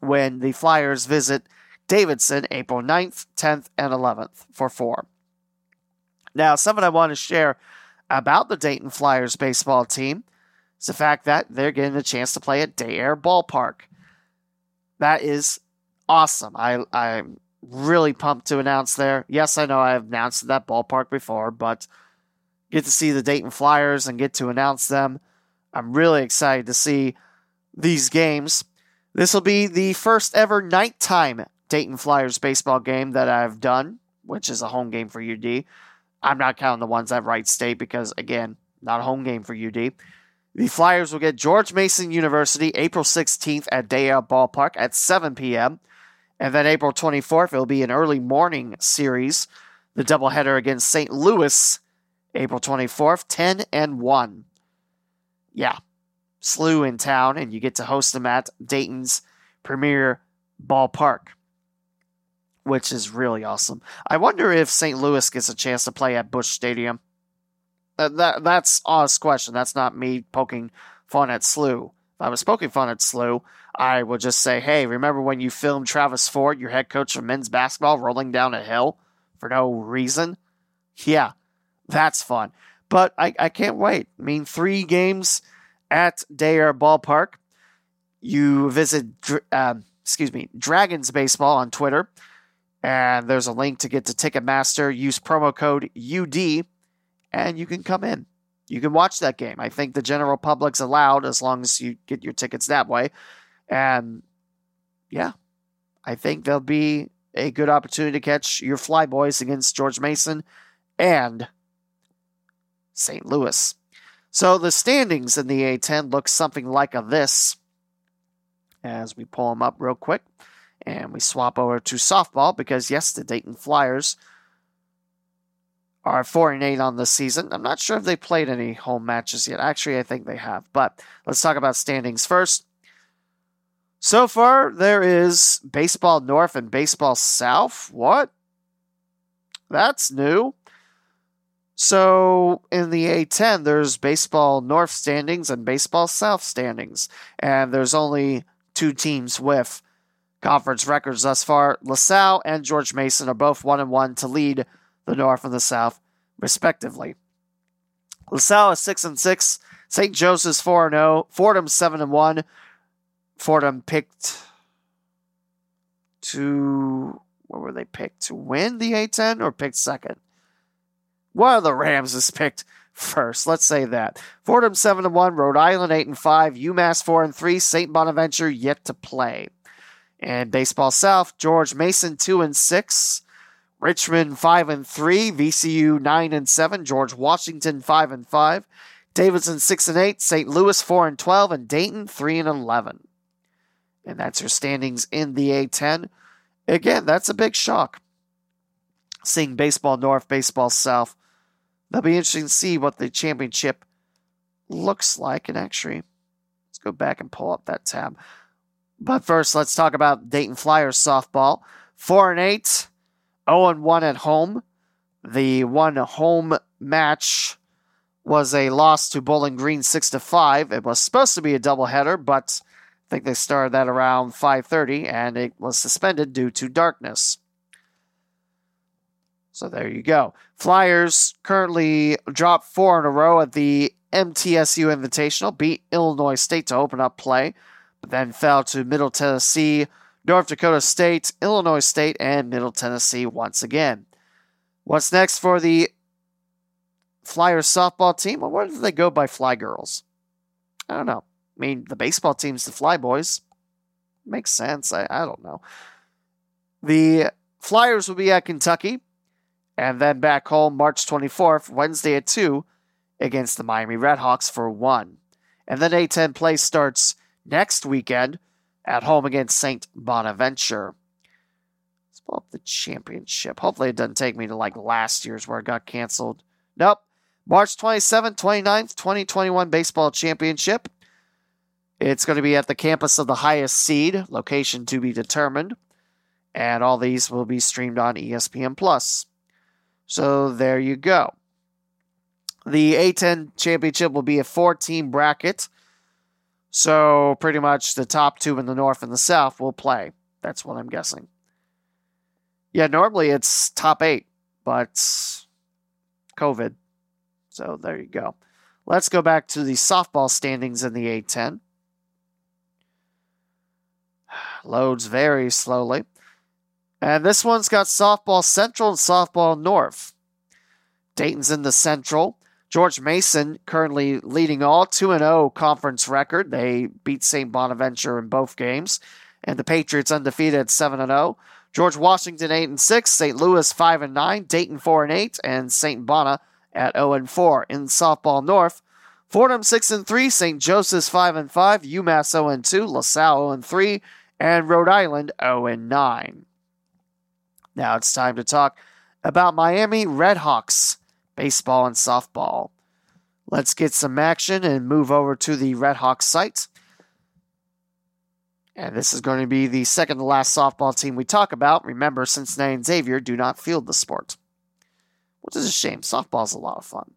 when the Flyers visit Davidson April 9th, 10th, and 11th for four. Now, something I want to share about the Dayton Flyers baseball team is the fact that they're getting a chance to play at Day Air Ballpark. That is awesome. I I'm really pumped to announce there. Yes, I know I've announced that ballpark before, but get to see the Dayton Flyers and get to announce them. I'm really excited to see these games. This will be the first ever nighttime Dayton Flyers baseball game that I've done, which is a home game for UD. I'm not counting the ones at Wright State because, again, not a home game for UD. The Flyers will get George Mason University April 16th at Day Air Ballpark at 7 p.m. And then April 24th, it'll be an early morning series. The doubleheader against St. Louis, April 24th, 10 and 1. Yeah, SLU in town, and you get to host them at Dayton's premier ballpark, which is really awesome. I wonder if St. Louis gets a chance to play at Busch Stadium. That that's honest question. That's not me poking fun at SLU. If I was poking fun at SLU, I would just say, hey, remember when you filmed Travis Ford, your head coach of men's basketball, rolling down a hill for no reason? Yeah, that's fun. But I, I can't wait. I mean, three games at Day Air Ballpark. You visit, uh, excuse me, Dragons Baseball on Twitter, and there's a link to get to Ticketmaster. Use promo code UD and you can come in. You can watch that game. I think the general public's allowed as long as you get your tickets that way. And yeah, I think there'll be a good opportunity to catch your Flyboys against George Mason and St. Louis. So the standings in the A10 look something like a this as we pull them up real quick and we swap over to softball because yes, the Dayton Flyers are four and eight on the season. I'm not sure if they played any home matches yet. Actually, I think they have. But let's talk about standings first. So far, there is Baseball North and Baseball South. What? That's new. So in the A10, there's Baseball North standings and Baseball South standings. And there's only two teams with conference records thus far. LaSalle and George Mason are both 1 and 1 to lead the North and the South, respectively. LaSalle is 6 and 6. St. Joseph's 4 and 0. Fordham 7 and 1. Fordham picked to what were they picked to win the A10 or picked second? One of the Rams is picked first. Let's say that. Fordham 7 and 1, Rhode Island 8 and 5, UMass 4 and 3, St. Bonaventure yet to play. And Baseball South, George Mason 2 and 6, Richmond 5 and 3, VCU 9 and 7, George Washington 5 and 5, Davidson 6 and 8, St. Louis 4 and 12, and Dayton 3 and 11. And that's your standings in the A10. Again, that's a big shock. Seeing baseball north, baseball south. That'll be interesting to see what the championship looks like. And actually, let's go back and pull up that tab. But first, let's talk about Dayton Flyers softball. 4 and 8, 0 and 1 at home. The one home match was a loss to Bowling Green 6 to 5. It was supposed to be a doubleheader, but I think they started that around 5:30 and it was suspended due to darkness. So there you go. Flyers currently dropped four in a row at the MTSU Invitational, beat Illinois State to open up play, then fell to Middle Tennessee, North Dakota State, Illinois State, and Middle Tennessee once again. What's next for the Flyers softball team? Well, where do they go by Fly Girls? I don't know. I mean, the baseball team's the Fly Boys. Makes sense. I, I don't know. The Flyers will be at Kentucky and then back home March 24th, Wednesday at 2 against the Miami Redhawks for 1. And then A10 play starts next weekend at home against St. Bonaventure. Let's pull up the championship. Hopefully it doesn't take me to like last year's where it got canceled. Nope. March 27th, 29th, 2021 Baseball Championship. It's going to be at the campus of the highest seed, location to be determined. And all these will be streamed on ESPN Plus. So there you go. The A10 championship will be a four team bracket. So pretty much the top two in the north and the south will play. That's what I'm guessing. Yeah, normally it's top eight, but COVID. So there you go. Let's go back to the softball standings in the A10. *sighs* Loads very slowly. And this one's got softball central and softball north. Dayton's in the central. George Mason currently leading all 2 0 conference record. They beat St. Bonaventure in both games. And the Patriots undefeated at 7 0. George Washington 8 and 6, St. Louis 5 and 9, Dayton 4 and 8, and St. Bona at 0 and 4. In softball north, Fordham 6 and 3, St. Joseph's 5 and 5, UMass 0 and 2, LaSalle 0 and 3, and Rhode Island 0 and 9. Now it's time to talk about Miami Redhawks baseball and softball. Let's get some action and move over to the Redhawks site. And this is going to be the second to last softball team we talk about. Remember, Cincinnati and Xavier do not field the sport, which is a shame. Softball's a lot of fun.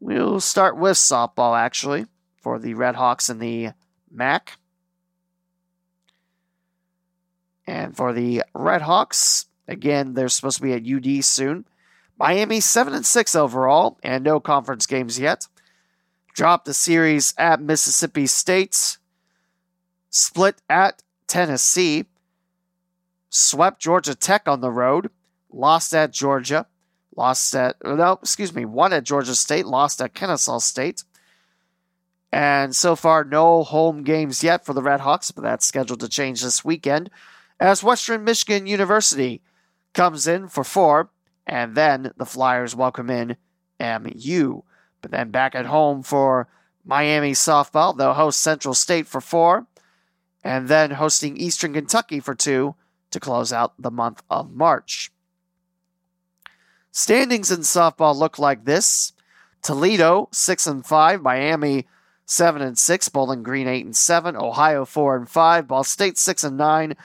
We'll start with softball, actually, for the Redhawks and the MAC. And for the Redhawks, again, they're supposed to be at UD soon. Miami 7 and 6 overall, and no conference games yet. Dropped the series at Mississippi State. Split at Tennessee. Swept Georgia Tech on the road. Lost at Georgia. Lost at, no, excuse me, won at Georgia State. Lost at Kennesaw State. And so far, no home games yet for the Redhawks, but that's scheduled to change this weekend as Western Michigan University comes in for four, and then the Flyers welcome in MU. But then back at home for Miami softball, they'll host Central State for four, and then hosting Eastern Kentucky for two to close out the month of March. Standings in softball look like this: Toledo six and five, Miami seven and six, Bowling Green eight and seven, Ohio four and five, Ball State six and nine.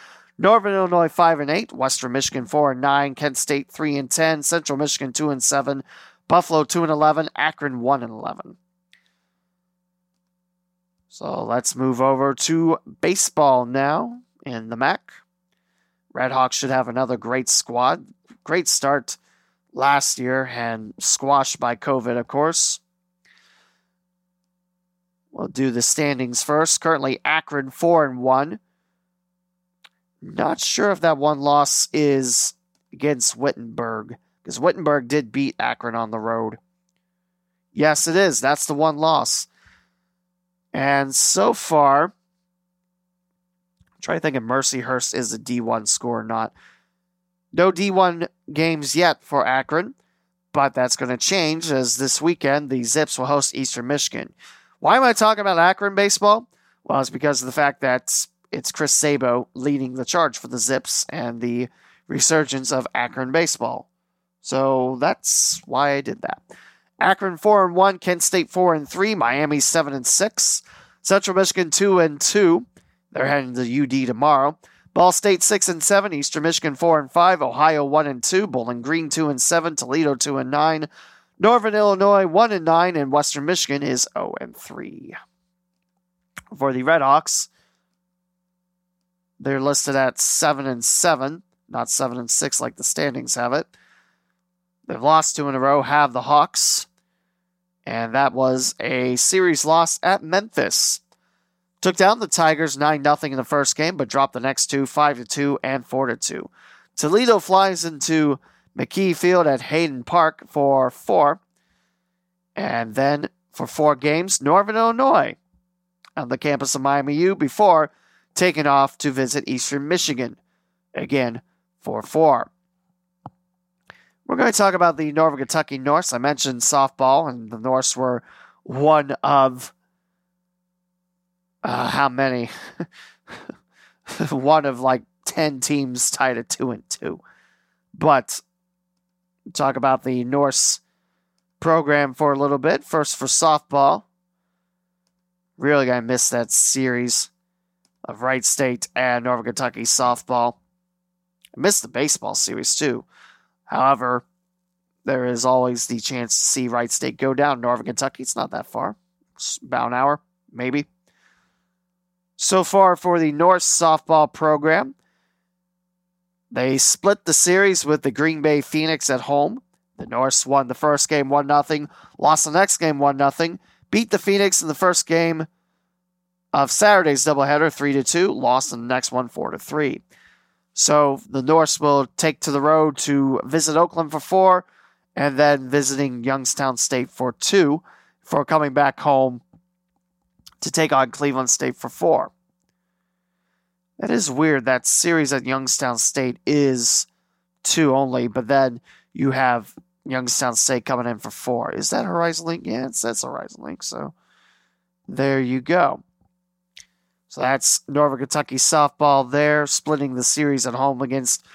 Northern Illinois 5 and 8, Western Michigan 4 and 9, Kent State 3 and 10, Central Michigan 2 and 7, Buffalo 2 and 11, Akron 1 and 11. So let's move over to baseball now in the MAC. Redhawks should have another great squad. Great start last year and squashed by COVID, of course. We'll do the standings first. Currently Akron 4 and 1. Not sure if that one loss is against Wittenberg, because Wittenberg did beat Akron on the road. Yes, it is. That's the one loss. And so far, I'm trying to think if Mercyhurst is a D1 score or not. No D1 games yet for Akron, but that's going to change as this weekend the Zips will host Eastern Michigan. Why am I talking about Akron baseball? Well, it's because of the fact that it's Chris Sabo leading the charge for the Zips and the resurgence of Akron baseball. So that's why I did that. Akron 4 and 1, Kent State 4 and 3, Miami 7 and 6, Central Michigan 2 and 2. They're heading to UD tomorrow. Ball State 6 and 7, Eastern Michigan 4 and 5, Ohio 1 and 2, Bowling Green 2 and 7, Toledo 2 and 9, Northern Illinois 1 and 9, and Western Michigan is 0 and 3. For the Redhawks, they're listed at 7 and 7, not 7 and 6 like the standings have it. They've lost two in a row, have the Hawks, and that was a series loss at Memphis. Took down the Tigers 9 0 in the first game, but dropped the next two 5 2 and 4 2. Toledo flies into McKie Field at Hayden Park for four. And then for four games, Northern Illinois on the campus of Miami U before taking off to visit Eastern Michigan. Again, for four. We're going to talk about the Northern Kentucky Norse. I mentioned softball, and the Norse were one of uh, how many? *laughs* one of like 10 teams tied at 2 and 2. But talk about the Norse program for a little bit. First for softball. Really I missed that series of Wright State and Northern Kentucky softball. I missed the baseball series too. However, there is always the chance to see Wright State go down Northern Kentucky. It's not that far. It's about an hour, maybe. So far for the Norse softball program, they split the series with the Green Bay Phoenix at home. The Norse won the first game 1 0, lost the next game 1 0, beat the Phoenix in the first game of Saturday's doubleheader 3 to 2, lost in the next one 4 to 3. So the Norse will take to the road to visit Oakland for 4 and then visiting Youngstown State for 2 for coming back home to take on Cleveland State for four. That is weird. That series at Youngstown State is two only, but then you have Youngstown State coming in for four. Is that Horizon Link? Yeah, it's, that's Horizon Link. So there you go. So that's Northern Kentucky softball there, splitting the series at home against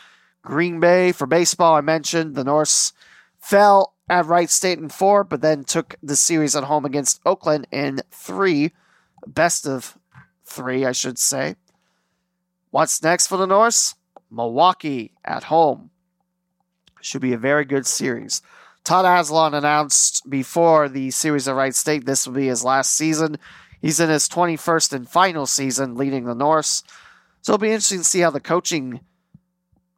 Green Bay. For baseball, I mentioned the Norse fell at Wright State in four, but then took the series at home against Oakland in three best of three, I should say. What's next for the Norse? Milwaukee at home. Should be a very good series. Todd Asalon announced before the series at Wright State this will be his last season. He's in his 21st and final season leading the Norse. So it'll be interesting to see how the coaching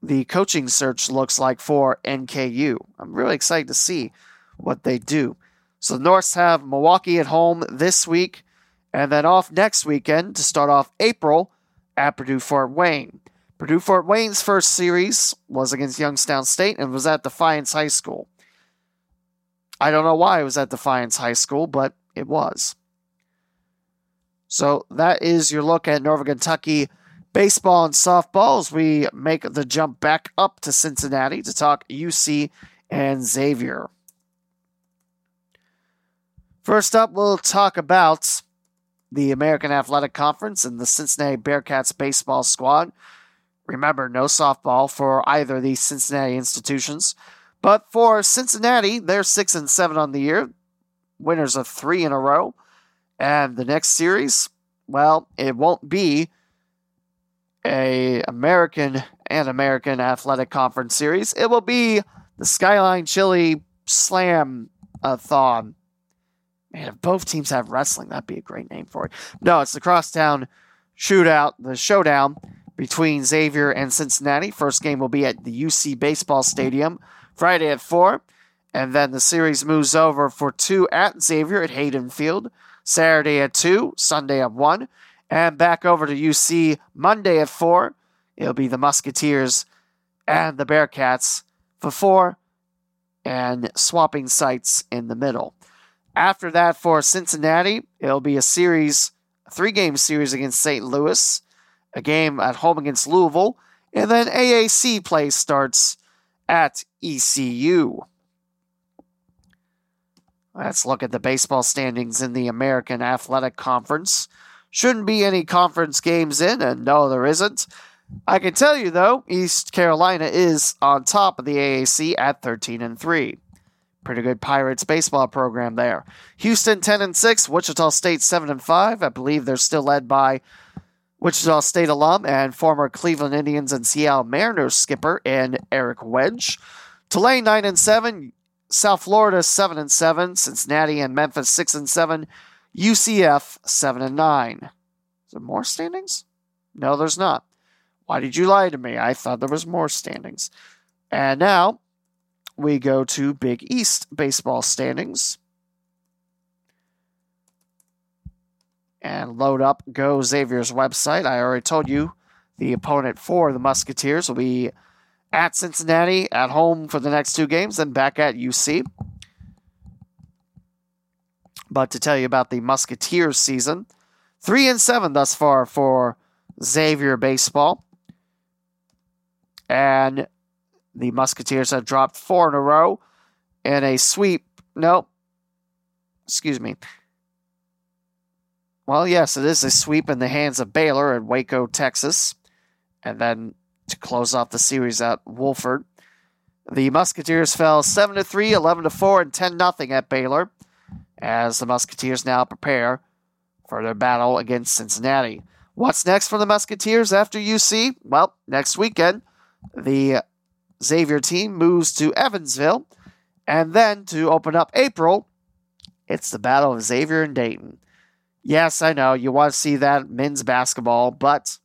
the coaching search looks like for NKU. I'm really excited to see what they do. So the Norse have Milwaukee at home this week and then off next weekend to start off April at Purdue Fort Wayne. Purdue Fort Wayne's first series was against Youngstown State and was at Defiance High School. I don't know why it was at Defiance High School, but it was. So that is your look at Northern Kentucky baseball and softball as we make the jump back up to Cincinnati to talk UC and Xavier. First up, we'll talk about the American Athletic Conference and the Cincinnati Bearcats baseball squad. Remember, no softball for either of these Cincinnati institutions. But for Cincinnati, they're six and seven on the year, winners of three in a row. And the next series, well, it won't be a American and American Athletic Conference series. It will be the Skyline Chili Slam a thon Man, if both teams have wrestling, that'd be a great name for it. No, it's the crosstown shootout, the showdown between Xavier and Cincinnati. First game will be at the UC Baseball Stadium Friday at 4. And then the series moves over for two at Xavier at Hayden Field, Saturday at 2, Sunday at 1. And back over to UC Monday at 4. It'll be the Musketeers and the Bearcats for 4 and swapping sites in the middle. After that, for Cincinnati, it'll be a series, three game series against St. Louis, a game at home against Louisville, And then AAC play starts at ECU. Let's look at the baseball standings in the American Athletic Conference. Shouldn't be any conference games in, and no, there isn't. I can tell you though, East Carolina is on top of the AAC at 13 and 3. Pretty good Pirates baseball program there. Houston 10 and 6, Wichita State 7 and 5. I believe they're still led by Wichita State alum and former Cleveland Indians and Seattle Mariners skipper and Eric Wedge. Tulane 9 and 7, South Florida 7 and 7, Cincinnati and Memphis 6 and 7, UCF 7 and 9. Is there more standings? No, there's not. Why did you lie to me? I thought there was more standings. And now we go to Big East baseball standings. And load up Go Xavier's website. I already told you the opponent for the Musketeers will be at Cincinnati, at home for the next two games, then back at UC. But to tell you about the Musketeers season, three and seven thus far for Xavier baseball. And the Musketeers have dropped four in a row in a sweep. No, excuse me. Well, yes, it is a sweep in the hands of Baylor at Waco, Texas. And then to close off the series at Wofford. The Musketeers fell 7 to 3, 11 to 4, and 10 0 at Baylor as the Musketeers now prepare for their battle against Cincinnati. What's next for the Musketeers after UC? Well, next weekend, the Xavier team moves to Evansville, and then to open up April, it's the Battle of Xavier and Dayton. Yes, I know you want to see that men's basketball, but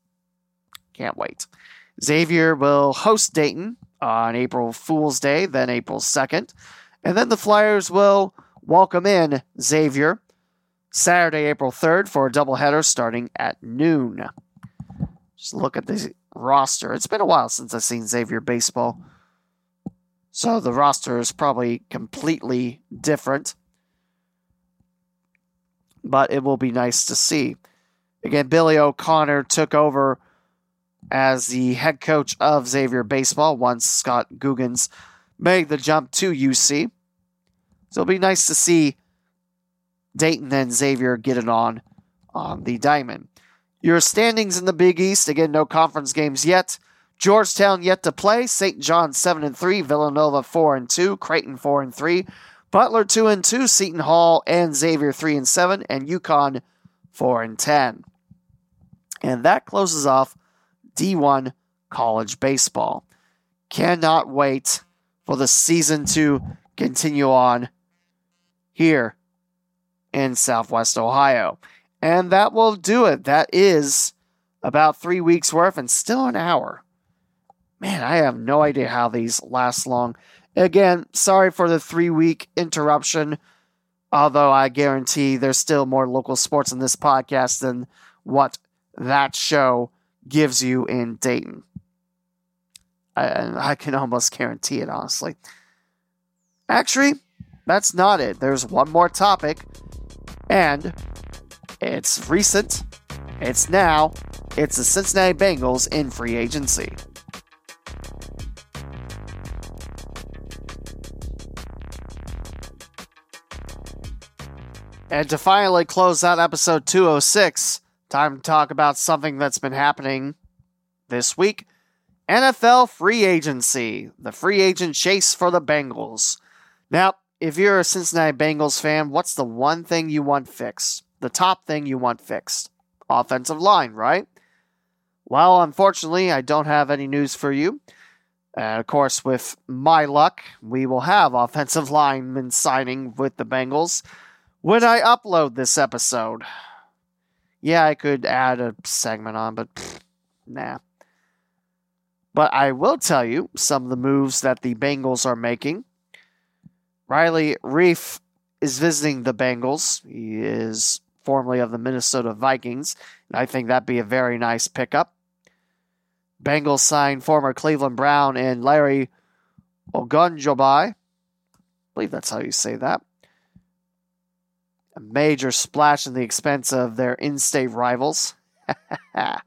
can't wait. Xavier will host Dayton on April Fool's Day, then April 2nd, and then the Flyers will welcome in Xavier Saturday, April 3rd for a doubleheader starting at noon. Just look at the roster. It's been a while since I've seen Xavier baseball. So the roster is probably completely different. But it will be nice to see. Again, Billy O'Conner took over as the head coach of Xavier Baseball once Scott Googins made the jump to UC. So it'll be nice to see Dayton and Xavier get it on on the diamond. Your standings in the Big East, again, no conference games yet. Georgetown yet to play. St. John 7 and 3, Villanova 4 and 2, Creighton 4 and 3, Butler 2 and 2, Seton Hall and Xavier 3 and 7, and UConn 4 and 10. And that closes off D1 college baseball. Cannot wait for the season to continue on here in Southwest Ohio. And that will do it. That is about three weeks worth and still an hour. Man, I have no idea how these last long. Again, sorry for the three week interruption, although I guarantee there's still more local sports in this podcast than what that show gives you in Dayton. I, I can almost guarantee it, honestly. Actually, that's not it. There's one more topic, and it's recent, it's now, it's the Cincinnati Bengals in free agency. And to finally close out episode 206, time to talk about something that's been happening this week NFL free agency, the free agent chase for the Bengals. Now, if you're a Cincinnati Bengals fan, what's the one thing you want fixed? The top thing you want fixed? Offensive line, right? Well, unfortunately, I don't have any news for you. And of course, with my luck, we will have offensive *laughs* linemen signing with the Bengals when I upload this episode. Yeah, I could add a segment on, but pff, nah. But I will tell you some of the moves that the Bengals are making. Riley Reiff is visiting the Bengals. He is formerly of the Minnesota Vikings. And I think that'd be a very nice pickup. Bengals signed former Cleveland Brown and Larry Ogunjobi. I believe that's how you say that. A major splash in the expense of their in state rivals. *laughs* a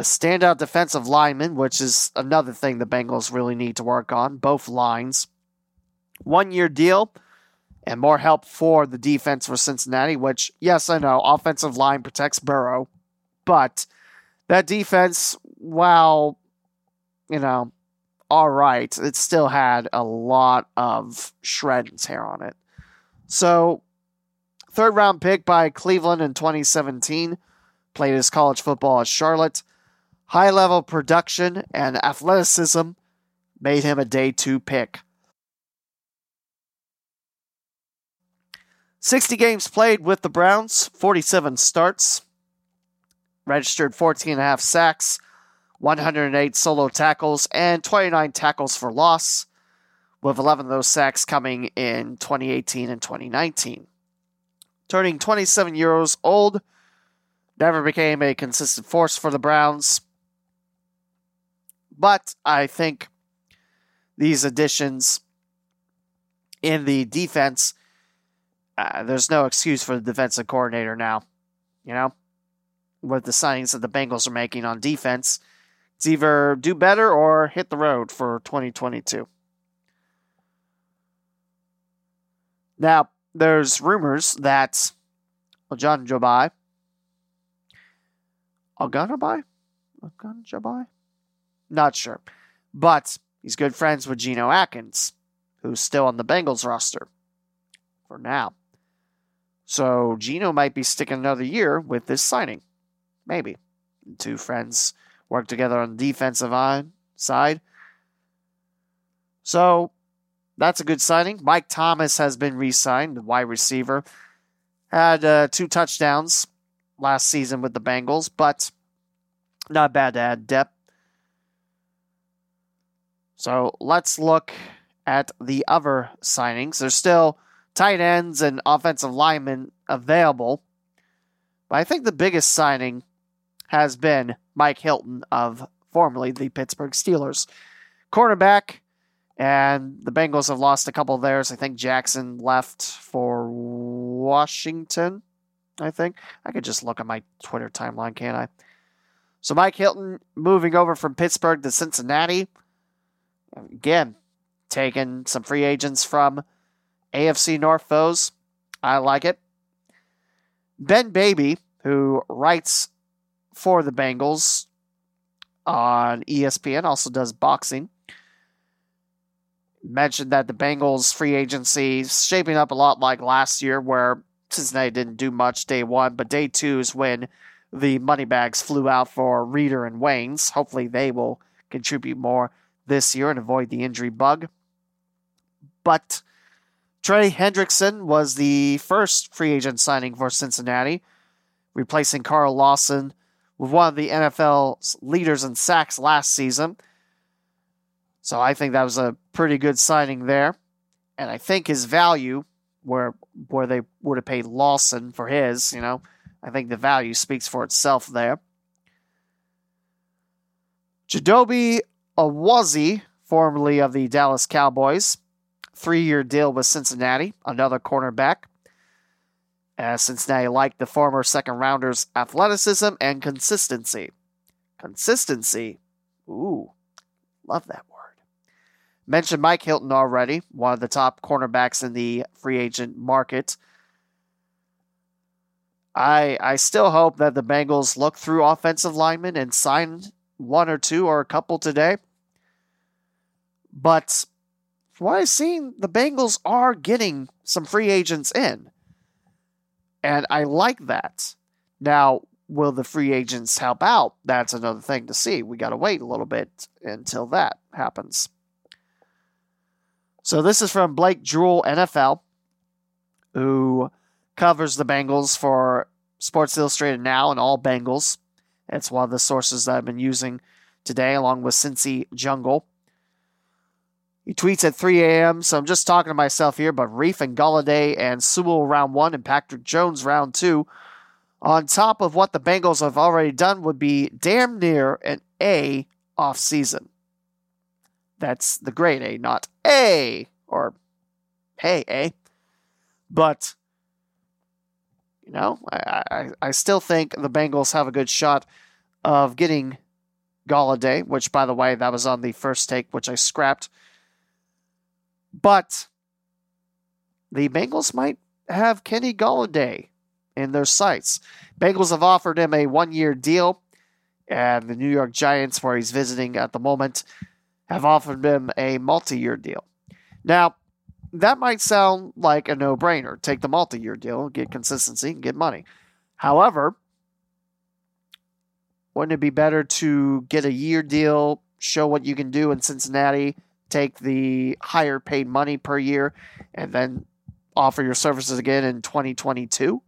standout defensive lineman, which is another thing the Bengals really need to work on, both lines. One year deal and more help for the defense for Cincinnati, which, yes, I know, offensive line protects Burrow, but that defense, while, you know, all right, it still had a lot of shreds hair on it. So, third round pick by Cleveland in 2017, played his college football at Charlotte. High level production and athleticism made him a day two pick. 60 games played with the Browns, 47 starts, registered 14 and a half sacks, 108 solo tackles, and 29 tackles for loss, with 11 of those sacks coming in 2018 and 2019. Turning 27 years old, never became a consistent force for the Browns. But I think these additions in the defense, uh, there's no excuse for the defensive coordinator now. You know, with the signings that the Bengals are making on defense, it's either do better or hit the road for 2022. Now, there's rumors that John Jobai, Oganabai, Oganabai, not sure. But he's good friends with Geno Atkins, who's still on the Bengals roster for now. So Geno might be sticking another year with this signing. Maybe. Two friends work together on the defensive side. So that's a good signing. Mike Thomas has been re signed, the wide receiver. Had uh, two touchdowns last season with the Bengals, but not bad to add depth. So let's look at the other signings. There's still tight ends and offensive linemen available. But I think the biggest signing has been Mike Hilton of formerly the Pittsburgh Steelers. Cornerback, and the Bengals have lost a couple of theirs. I think Jackson left for Washington. I think. I could just look at my Twitter timeline, can't I? So Mike Hilton moving over from Pittsburgh to Cincinnati. Again, taking some free agents from AFC North foes. I like it. Ben Baby, who writes for the Bengals on ESPN, also does boxing, mentioned that the Bengals free agency is shaping up a lot like last year, where Cincinnati didn't do much day one, but day two is when the money bags flew out for Reader and Waynes. Hopefully, they will contribute more this year and avoid the injury bug. But Trey Hendrickson was the first free agent signing for Cincinnati, replacing Carl Lawson with one of the NFL's leaders in sacks last season. So I think that was a pretty good signing there. And I think his value, where where they would have paid Lawson for his, you know, I think the value speaks for itself there. Chidobe Awuzie, formerly of the Dallas Cowboys, three year deal with Cincinnati, another cornerback. As Cincinnati liked the former second rounder's athleticism and consistency. Consistency. Ooh, love that word. Mentioned Mike Hilton already, one of the top cornerbacks in the free agent market. I I still hope that the Bengals look through offensive linemen and sign one or two or a couple today. But from what I've seen, the Bengals are getting some free agents in. And I like that. Now, will the free agents help out? That's another thing to see. We got to wait a little bit until that happens. So, this is from Blake Jewell, NFL, who covers the Bengals for Sports Illustrated Now and all Bengals. It's one of the sources that I've been using today, along with Cincy Jungle. He tweets at 3 a.m., so I'm just talking to myself here, but Reiff and Golladay and Sewell round one and Patrick Jones round two, on top of what the Bengals have already done, would be damn near an A off season. That's the grade A, not A or hey A. But you know, I, I, I still think the Bengals have a good shot of getting Golladay, which, by the way, that was on the first take, which I scrapped. But the Bengals might have Kenny Golladay in their sights. Bengals have offered him a one year deal, and the New York Giants, where he's visiting at the moment, have offered him a multi year deal. Now, that might sound like a no brainer. Take the multi year deal, get consistency, and get money. However, wouldn't it be better to get a year deal, show what you can do in Cincinnati, take the higher paid money per year, and then offer your services again in 2022?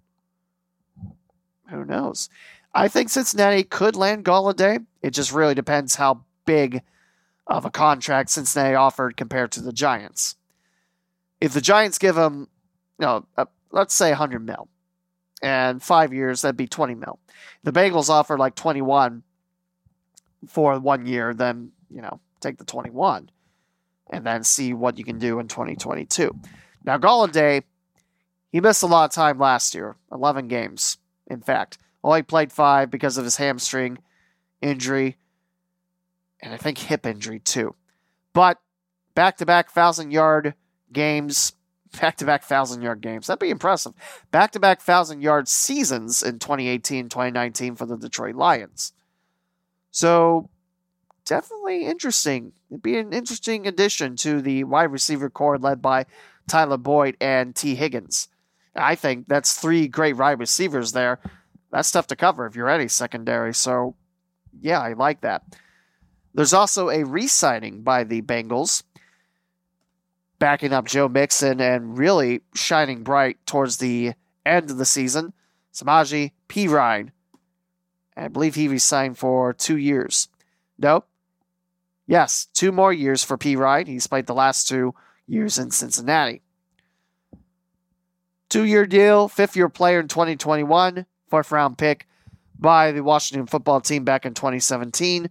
Who knows? I think Cincinnati could land Golladay. It just really depends how big of a contract Cincinnati offered compared to the Giants. If the Giants give him, you know, uh, let's say 100 mil, and five years, that'd be 20 mil. The Bengals offer like 21 for one year, then, you know, take the 21 and then see what you can do in 2022. Now, Golladay, he missed a lot of time last year, 11 games, in fact. Only played five because of his hamstring injury and I think hip injury too. But back to back thousand yard games, *laughs* back to back thousand yard games. That'd be impressive. Back to back thousand yard seasons in 2018 2019 for the Detroit Lions. So definitely interesting. It'd be an interesting addition to the wide receiver core led by Tyler Boyd and Tee Higgins. I think that's three great wide receivers there. That's tough to cover if you're any secondary. So, yeah, I like that. There's also a re signing by the Bengals, backing up Joe Mixon and really shining bright towards the end of the season. Samaje Perine. I believe he resigned for two years. Nope. Yes, two more years for Perine. He's played the last two years in Cincinnati. Two year deal, fifth year player in 2021, fourth round pick by the Washington football team back in 2017.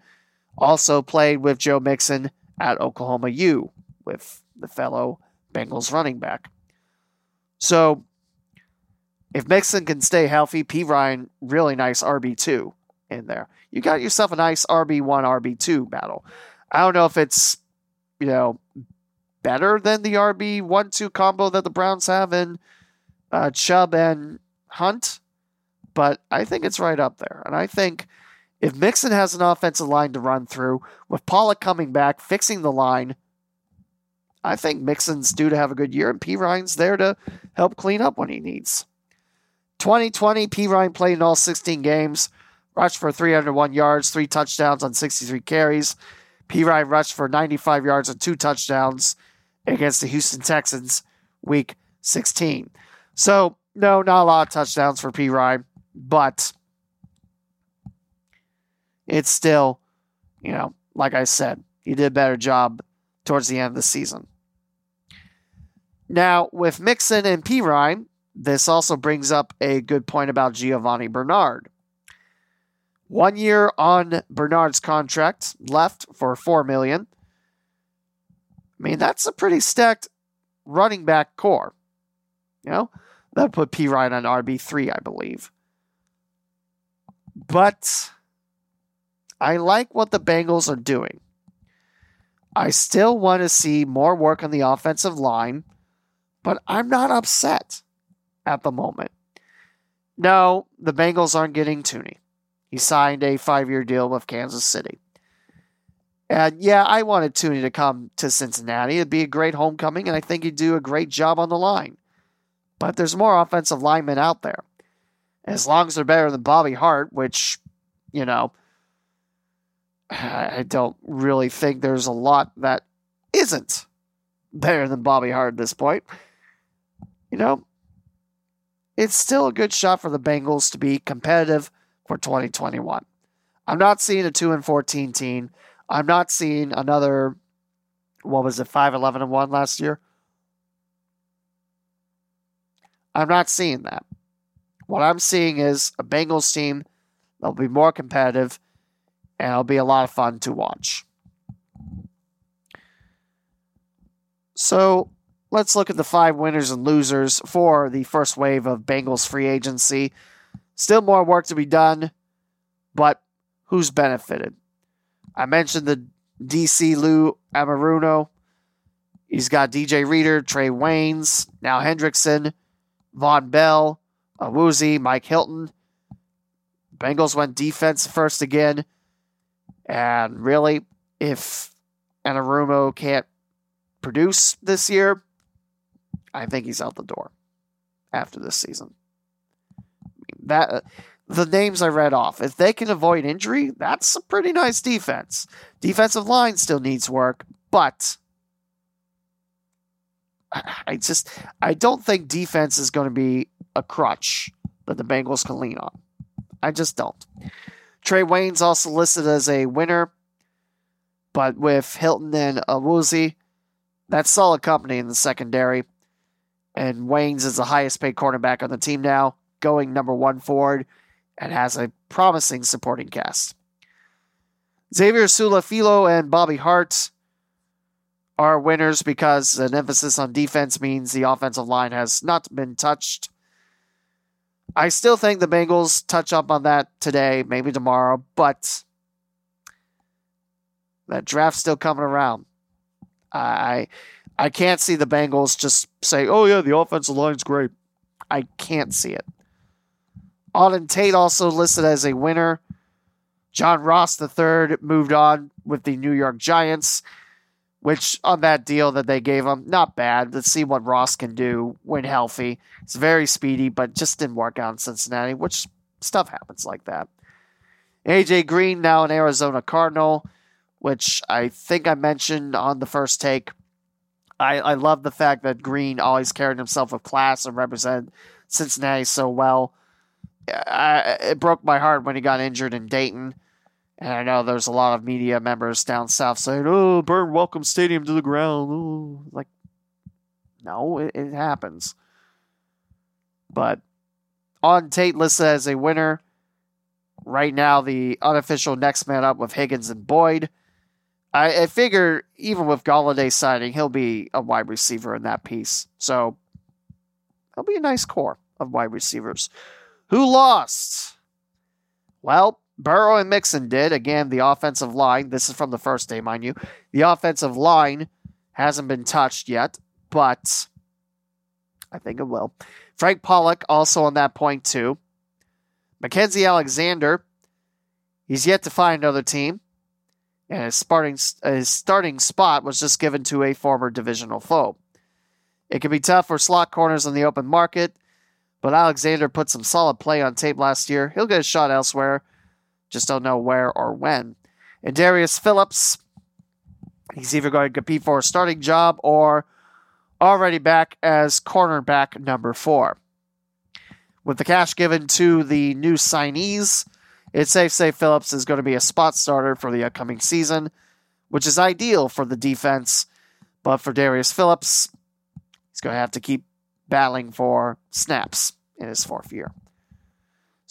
Also played with Joe Mixon at Oklahoma U with the fellow Bengals running back. So if Mixon can stay healthy, Perine, really nice RB2 in there. You got yourself a nice RB1, RB2 battle. I don't know if it's, you know, better than the RB1 2 combo that the Browns have in uh, Chubb and Hunt, but I think it's right up there. And I think if Mixon has an offensive line to run through, with Pollack coming back, fixing the line, I think Mixon's due to have a good year, and Perine's there to help clean up when he needs. 2020, Perine played in all 16 games, rushed for 301 yards, three touchdowns on 63 carries. Perine rushed for 95 yards and two touchdowns against the Houston Texans week 16. So, no, not a lot of touchdowns for Perine, but it's still, you know, like I said, he did a better job towards the end of the season. Now, with Mixon and Perine, this also brings up a good point about Giovani Bernard. One year on Bernard's contract left for four million. I mean, that's a pretty stacked running back core. You know, that put Perine on RB three, I believe. But I like what the Bengals are doing. I still want to see more work on the offensive line, but I'm not upset at the moment. No, the Bengals aren't getting Thuney. He signed a five year deal with Kansas City. And yeah, I wanted Thuney to come to Cincinnati. It'd be a great homecoming, and I think he'd do a great job on the line. But there's more offensive linemen out there. As long as they're better than Bobby Hart, which, you know, I don't really think there's a lot that isn't better than Bobby Hart at this point. You know, it's still a good shot for the Bengals to be competitive for 2021. I'm not seeing a 2 and 14 team. I'm not seeing another what was it 5 11 and 1 last year. I'm not seeing that. What I'm seeing is a Bengals team that'll be more competitive and it'll be a lot of fun to watch. So let's look at the five winners and losers for the first wave of Bengals free agency. Still more work to be done, but who's benefited? I mentioned the DC Lou Anarumo. He's got DJ Reader, Trae Waynes, now Hendrickson, Vonn Bell, Awuzie, Mike Hilton. Bengals went defense first again. And really, if Anarumo can't produce this year, I think he's out the door after this season. That uh, the names I read off, if they can avoid injury, that's a pretty nice defense. Defensive line still needs work, but I just I don't think defense is going to be a crutch that the Bengals can lean on. I just don't. Trae Waynes also listed as a winner, but with Hilton and Awuzie, that's solid company in the secondary. And Waynes is the highest paid cornerback on the team now, going number one forward, and has a promising supporting cast. Xavier Su'a-Filo and Bobby Hart are winners because an emphasis on defense means the offensive line has not been touched. I still think the Bengals touch up on that today, maybe tomorrow, but that draft's still coming around. I I can't see the Bengals just say, "Oh yeah, the offensive line's great." I can't see it. Auden Tate also listed as a winner. John Ross III moved on with the New York Giants which on that deal that they gave him, not bad. Let's see what Ross can do when healthy. It's very speedy, but just didn't work out in Cincinnati, which stuff happens like that. AJ Green now an Arizona Cardinal, which I think I mentioned on the first take. I, I love the fact that Green always carried himself with class and represented Cincinnati so well. I, it broke my heart when he got injured in Dayton. And I know there's a lot of media members down south saying, "Oh, burn Welcome Stadium to the ground." Like, no, it, it happens. But Auden Tate listed as a winner. Right now, the unofficial next man up with Higgins and Boyd. I, I figure even with Golladay signing, he'll be a wide receiver in that piece. So it'll be a nice core of wide receivers. Who lost? Well, Burrow and Mixon did. Again, the offensive line, this is from the first day, mind you. The offensive line hasn't been touched yet, but I think it will. Frank Pollack also on that point, too. Mackensie Alexander, he's yet to find another team. And his starting, his starting spot was just given to a former divisional foe. It can be tough for slot corners in the open market, but Alexander put some solid play on tape last year. He'll get a shot elsewhere just don't know where or when. And Darius Phillips, he's either going to compete for a starting job or already back as cornerback number four. With the cash given to the new signees, it's safe to say Phillips is going to be a spot starter for the upcoming season, which is ideal for the defense. But for Darius Phillips, he's going to have to keep battling for snaps in his fourth year.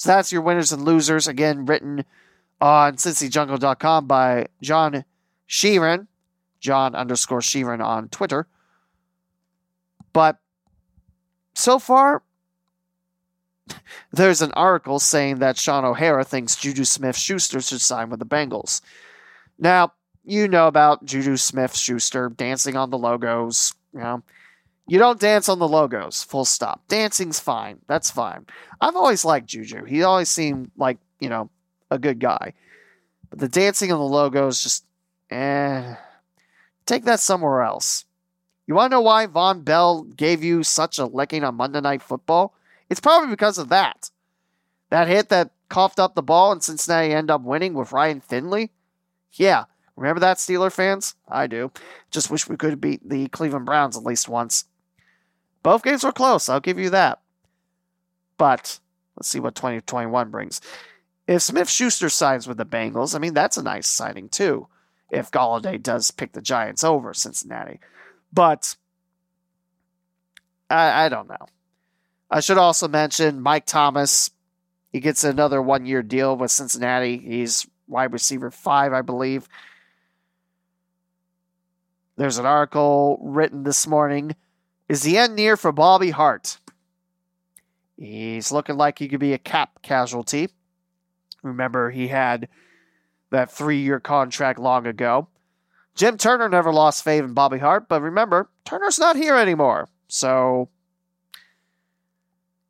So that's your winners and losers. Again, written on CincyJungle.com by John Sheeran, John underscore Sheeran on Twitter. But so far, *laughs* there's an article saying that Sean O'Hara thinks Juju Smith Schuster should sign with the Bengals. Now, you know about Juju Smith Schuster dancing on the logos, you know. You don't dance on the logos, full stop. Dancing's fine. That's fine. I've always liked Juju. He always seemed like, you know, a good guy. But the dancing on the logos just, eh. Take that somewhere else. You want to know why Vonn Bell gave you such a licking on Monday Night Football? It's probably because of that. That hit that coughed up the ball and Cincinnati end up winning with Ryan Finley? Yeah. Remember that, Steeler fans? I do. Just wish we could beat the Cleveland Browns at least once. Both games were close, I'll give you that. But let's see what 2021 brings. If Smith Schuster signs with the Bengals, I mean, that's a nice signing too. If Golladay does pick the Giants over Cincinnati. But I, I don't know. I should also mention Mike Thomas. He gets another one year deal with Cincinnati. He's wide receiver five, I believe. There's an article written this morning is the end near for Bobby Hart? He's looking like he could be a cap casualty. Remember, he had that three year contract long ago. Jim Turner never lost faith in Bobby Hart, but remember, Turner's not here anymore. So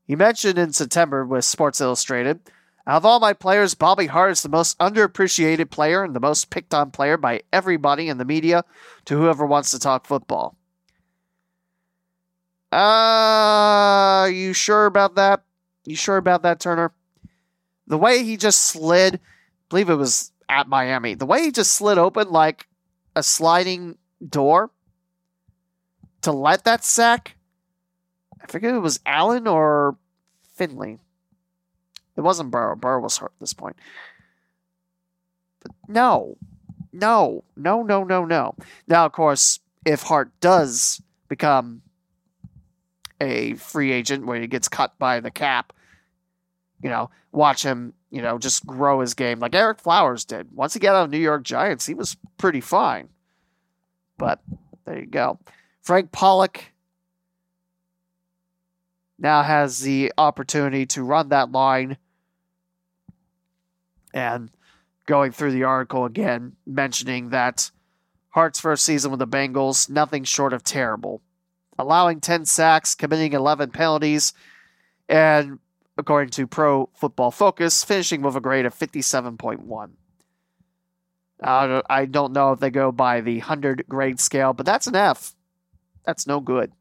he mentioned in September with Sports Illustrated out of all my players, Bobby Hart is the most underappreciated player and the most picked on player by everybody in the media to whoever wants to talk football. Uh, you sure about that? You sure about that, Turner? The way he just slid, I believe it was at Miami, the way he just slid open like a sliding door to let that sack. I forget it was Allen or Finley. It wasn't Burrow. Burrow was hurt at this point. But no, no, no, no, no, no. Now, of course, if Hart does become a free agent where he gets cut by the cap, you know, watch him, you know, just grow his game like Ereck Flowers did. Once he got out of New York Giants, he was pretty fine. But there you go. Frank Pollack now has the opportunity to run that line and going through the article again, mentioning that Hart's first season with the Bengals, nothing short of terrible. Allowing 10 sacks, committing 11 penalties, and according to Pro Football Focus, finishing with a grade of 57.1. Uh, I don't know if they go by the 100 grade scale, but that's an F. That's no good.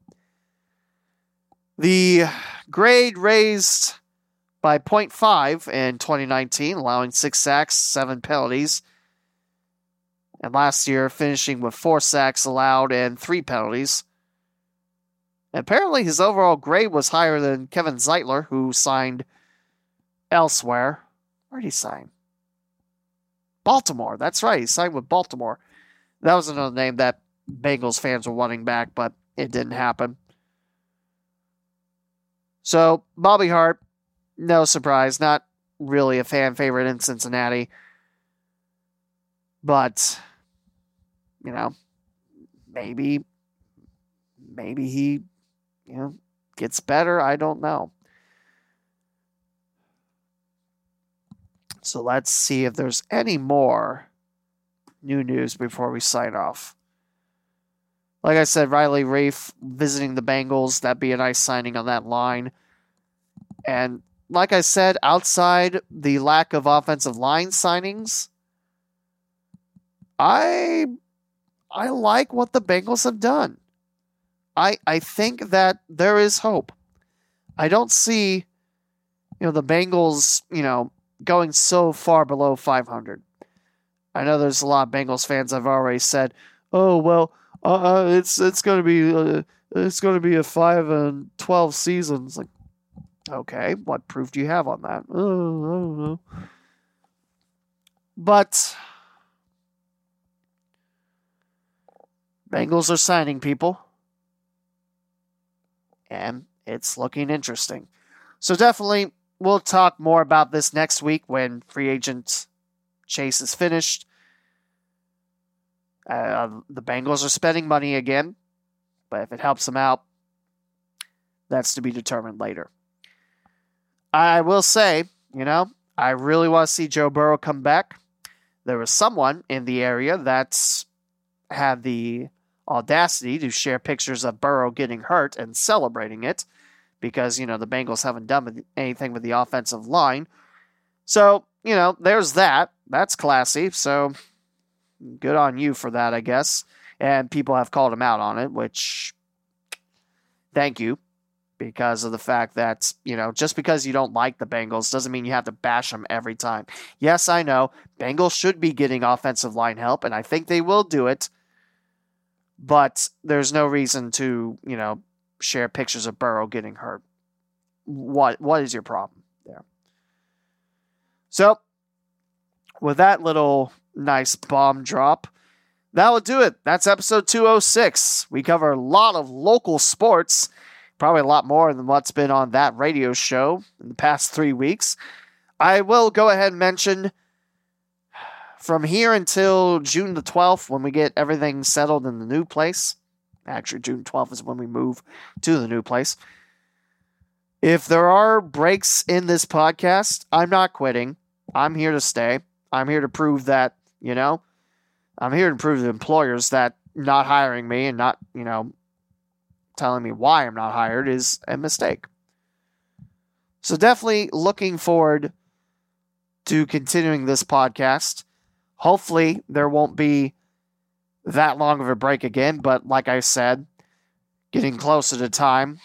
The grade raised by 0.5 in 2019, allowing six sacks, seven penalties. And last year, finishing with four sacks allowed and three penalties. Apparently, his overall grade was higher than Kevin Zeitler, who signed elsewhere. Where did he sign? Baltimore. That's right. He signed with Baltimore. That was another name that Bengals fans were wanting back, but it didn't happen. So, Bobby Hart, no surprise, not really a fan favorite in Cincinnati. But, you know, maybe, maybe he, you know, gets better. I don't know. So let's see if there's any more new news before we sign off. Like I said, Riley Reiff visiting the Bengals, that'd be a nice signing on that line. And like I said, outside the lack of offensive line signings, I I like what the Bengals have done. I I think that there is hope. I don't see you know the Bengals, you know, going so far below 500. I know there's a lot of Bengals fans I've already said, "Oh, well, uh, uh it's it's going to be uh, it's going to be a 5 and 12 season." It's like Okay, what proof do you have on that? Oh, I don't know. But Bengals are signing people. And it's looking interesting. So definitely we'll talk more about this next week when free agent chase is finished. Uh, the Bengals are spending money again, but if it helps them out, that's to be determined later. I will say, you know, I really want to see Joe Burrow come back. There was someone in the area that's had the audacity to share pictures of Burrow getting hurt and celebrating it because, you know, the Bengals haven't done anything with the offensive line. So, you know, there's that. That's classy. So good on you for that, I guess. And people have called him out on it, which thank you because of the fact that, you know, just because you don't like the Bengals doesn't mean you have to bash them every time. Yes, I know. Bengals should be getting offensive line help, and I think they will do it. But there's no reason to, you know, share pictures of Burrow getting hurt. What what is your problem there? So, with that little nice bomb drop, that will do it. That's episode 206. We cover a lot of local sports probably a lot more than what's been on that radio show in the past three weeks. I will go ahead and mention from here until June the 12th, when we get everything settled in the new place. Actually, June 12th is when we move to the new place. If there are breaks in this podcast, I'm not quitting. I'm here to stay. I'm here to prove that, you know, I'm here to prove to employers that not hiring me and not, you know, telling me why I'm not hired is a mistake. So definitely looking forward to continuing this podcast. Hopefully, there won't be that long of a break again, but like I said, getting closer to time,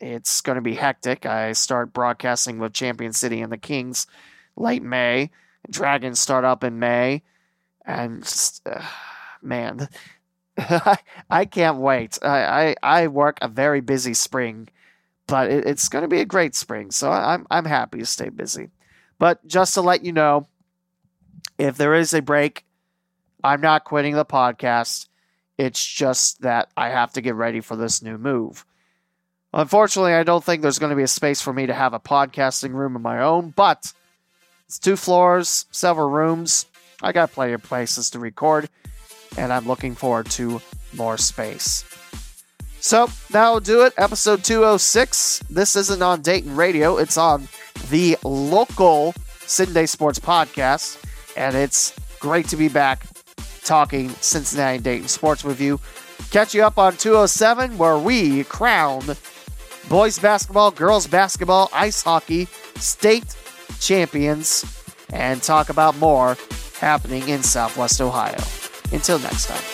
it's going to be hectic. I start broadcasting with Champion City and the Kings late May. Dragons start up in May. And just, uh, man, *laughs* I can't wait. I, I, I, work a very busy spring, but it, it's going to be a great spring. So I'm, I'm happy to stay busy. But just to let you know, if there is a break, I'm not quitting the podcast. It's just that I have to get ready for this new move. Unfortunately, I don't think there's going to be a space for me to have a podcasting room of my own, but it's two floors, several rooms. I got plenty of places to record, and I'm looking forward to more space. So that'll do it. Episode 206. This isn't on Dayton Radio, it's on the local CinDay Sports Podcast, and it's great to be back talking Cincinnati Dayton sports with you. Catch you up on 207, where we crown boys basketball, girls basketball, ice hockey, state champions, and talk about more happening in Southwest Ohio. Until next time.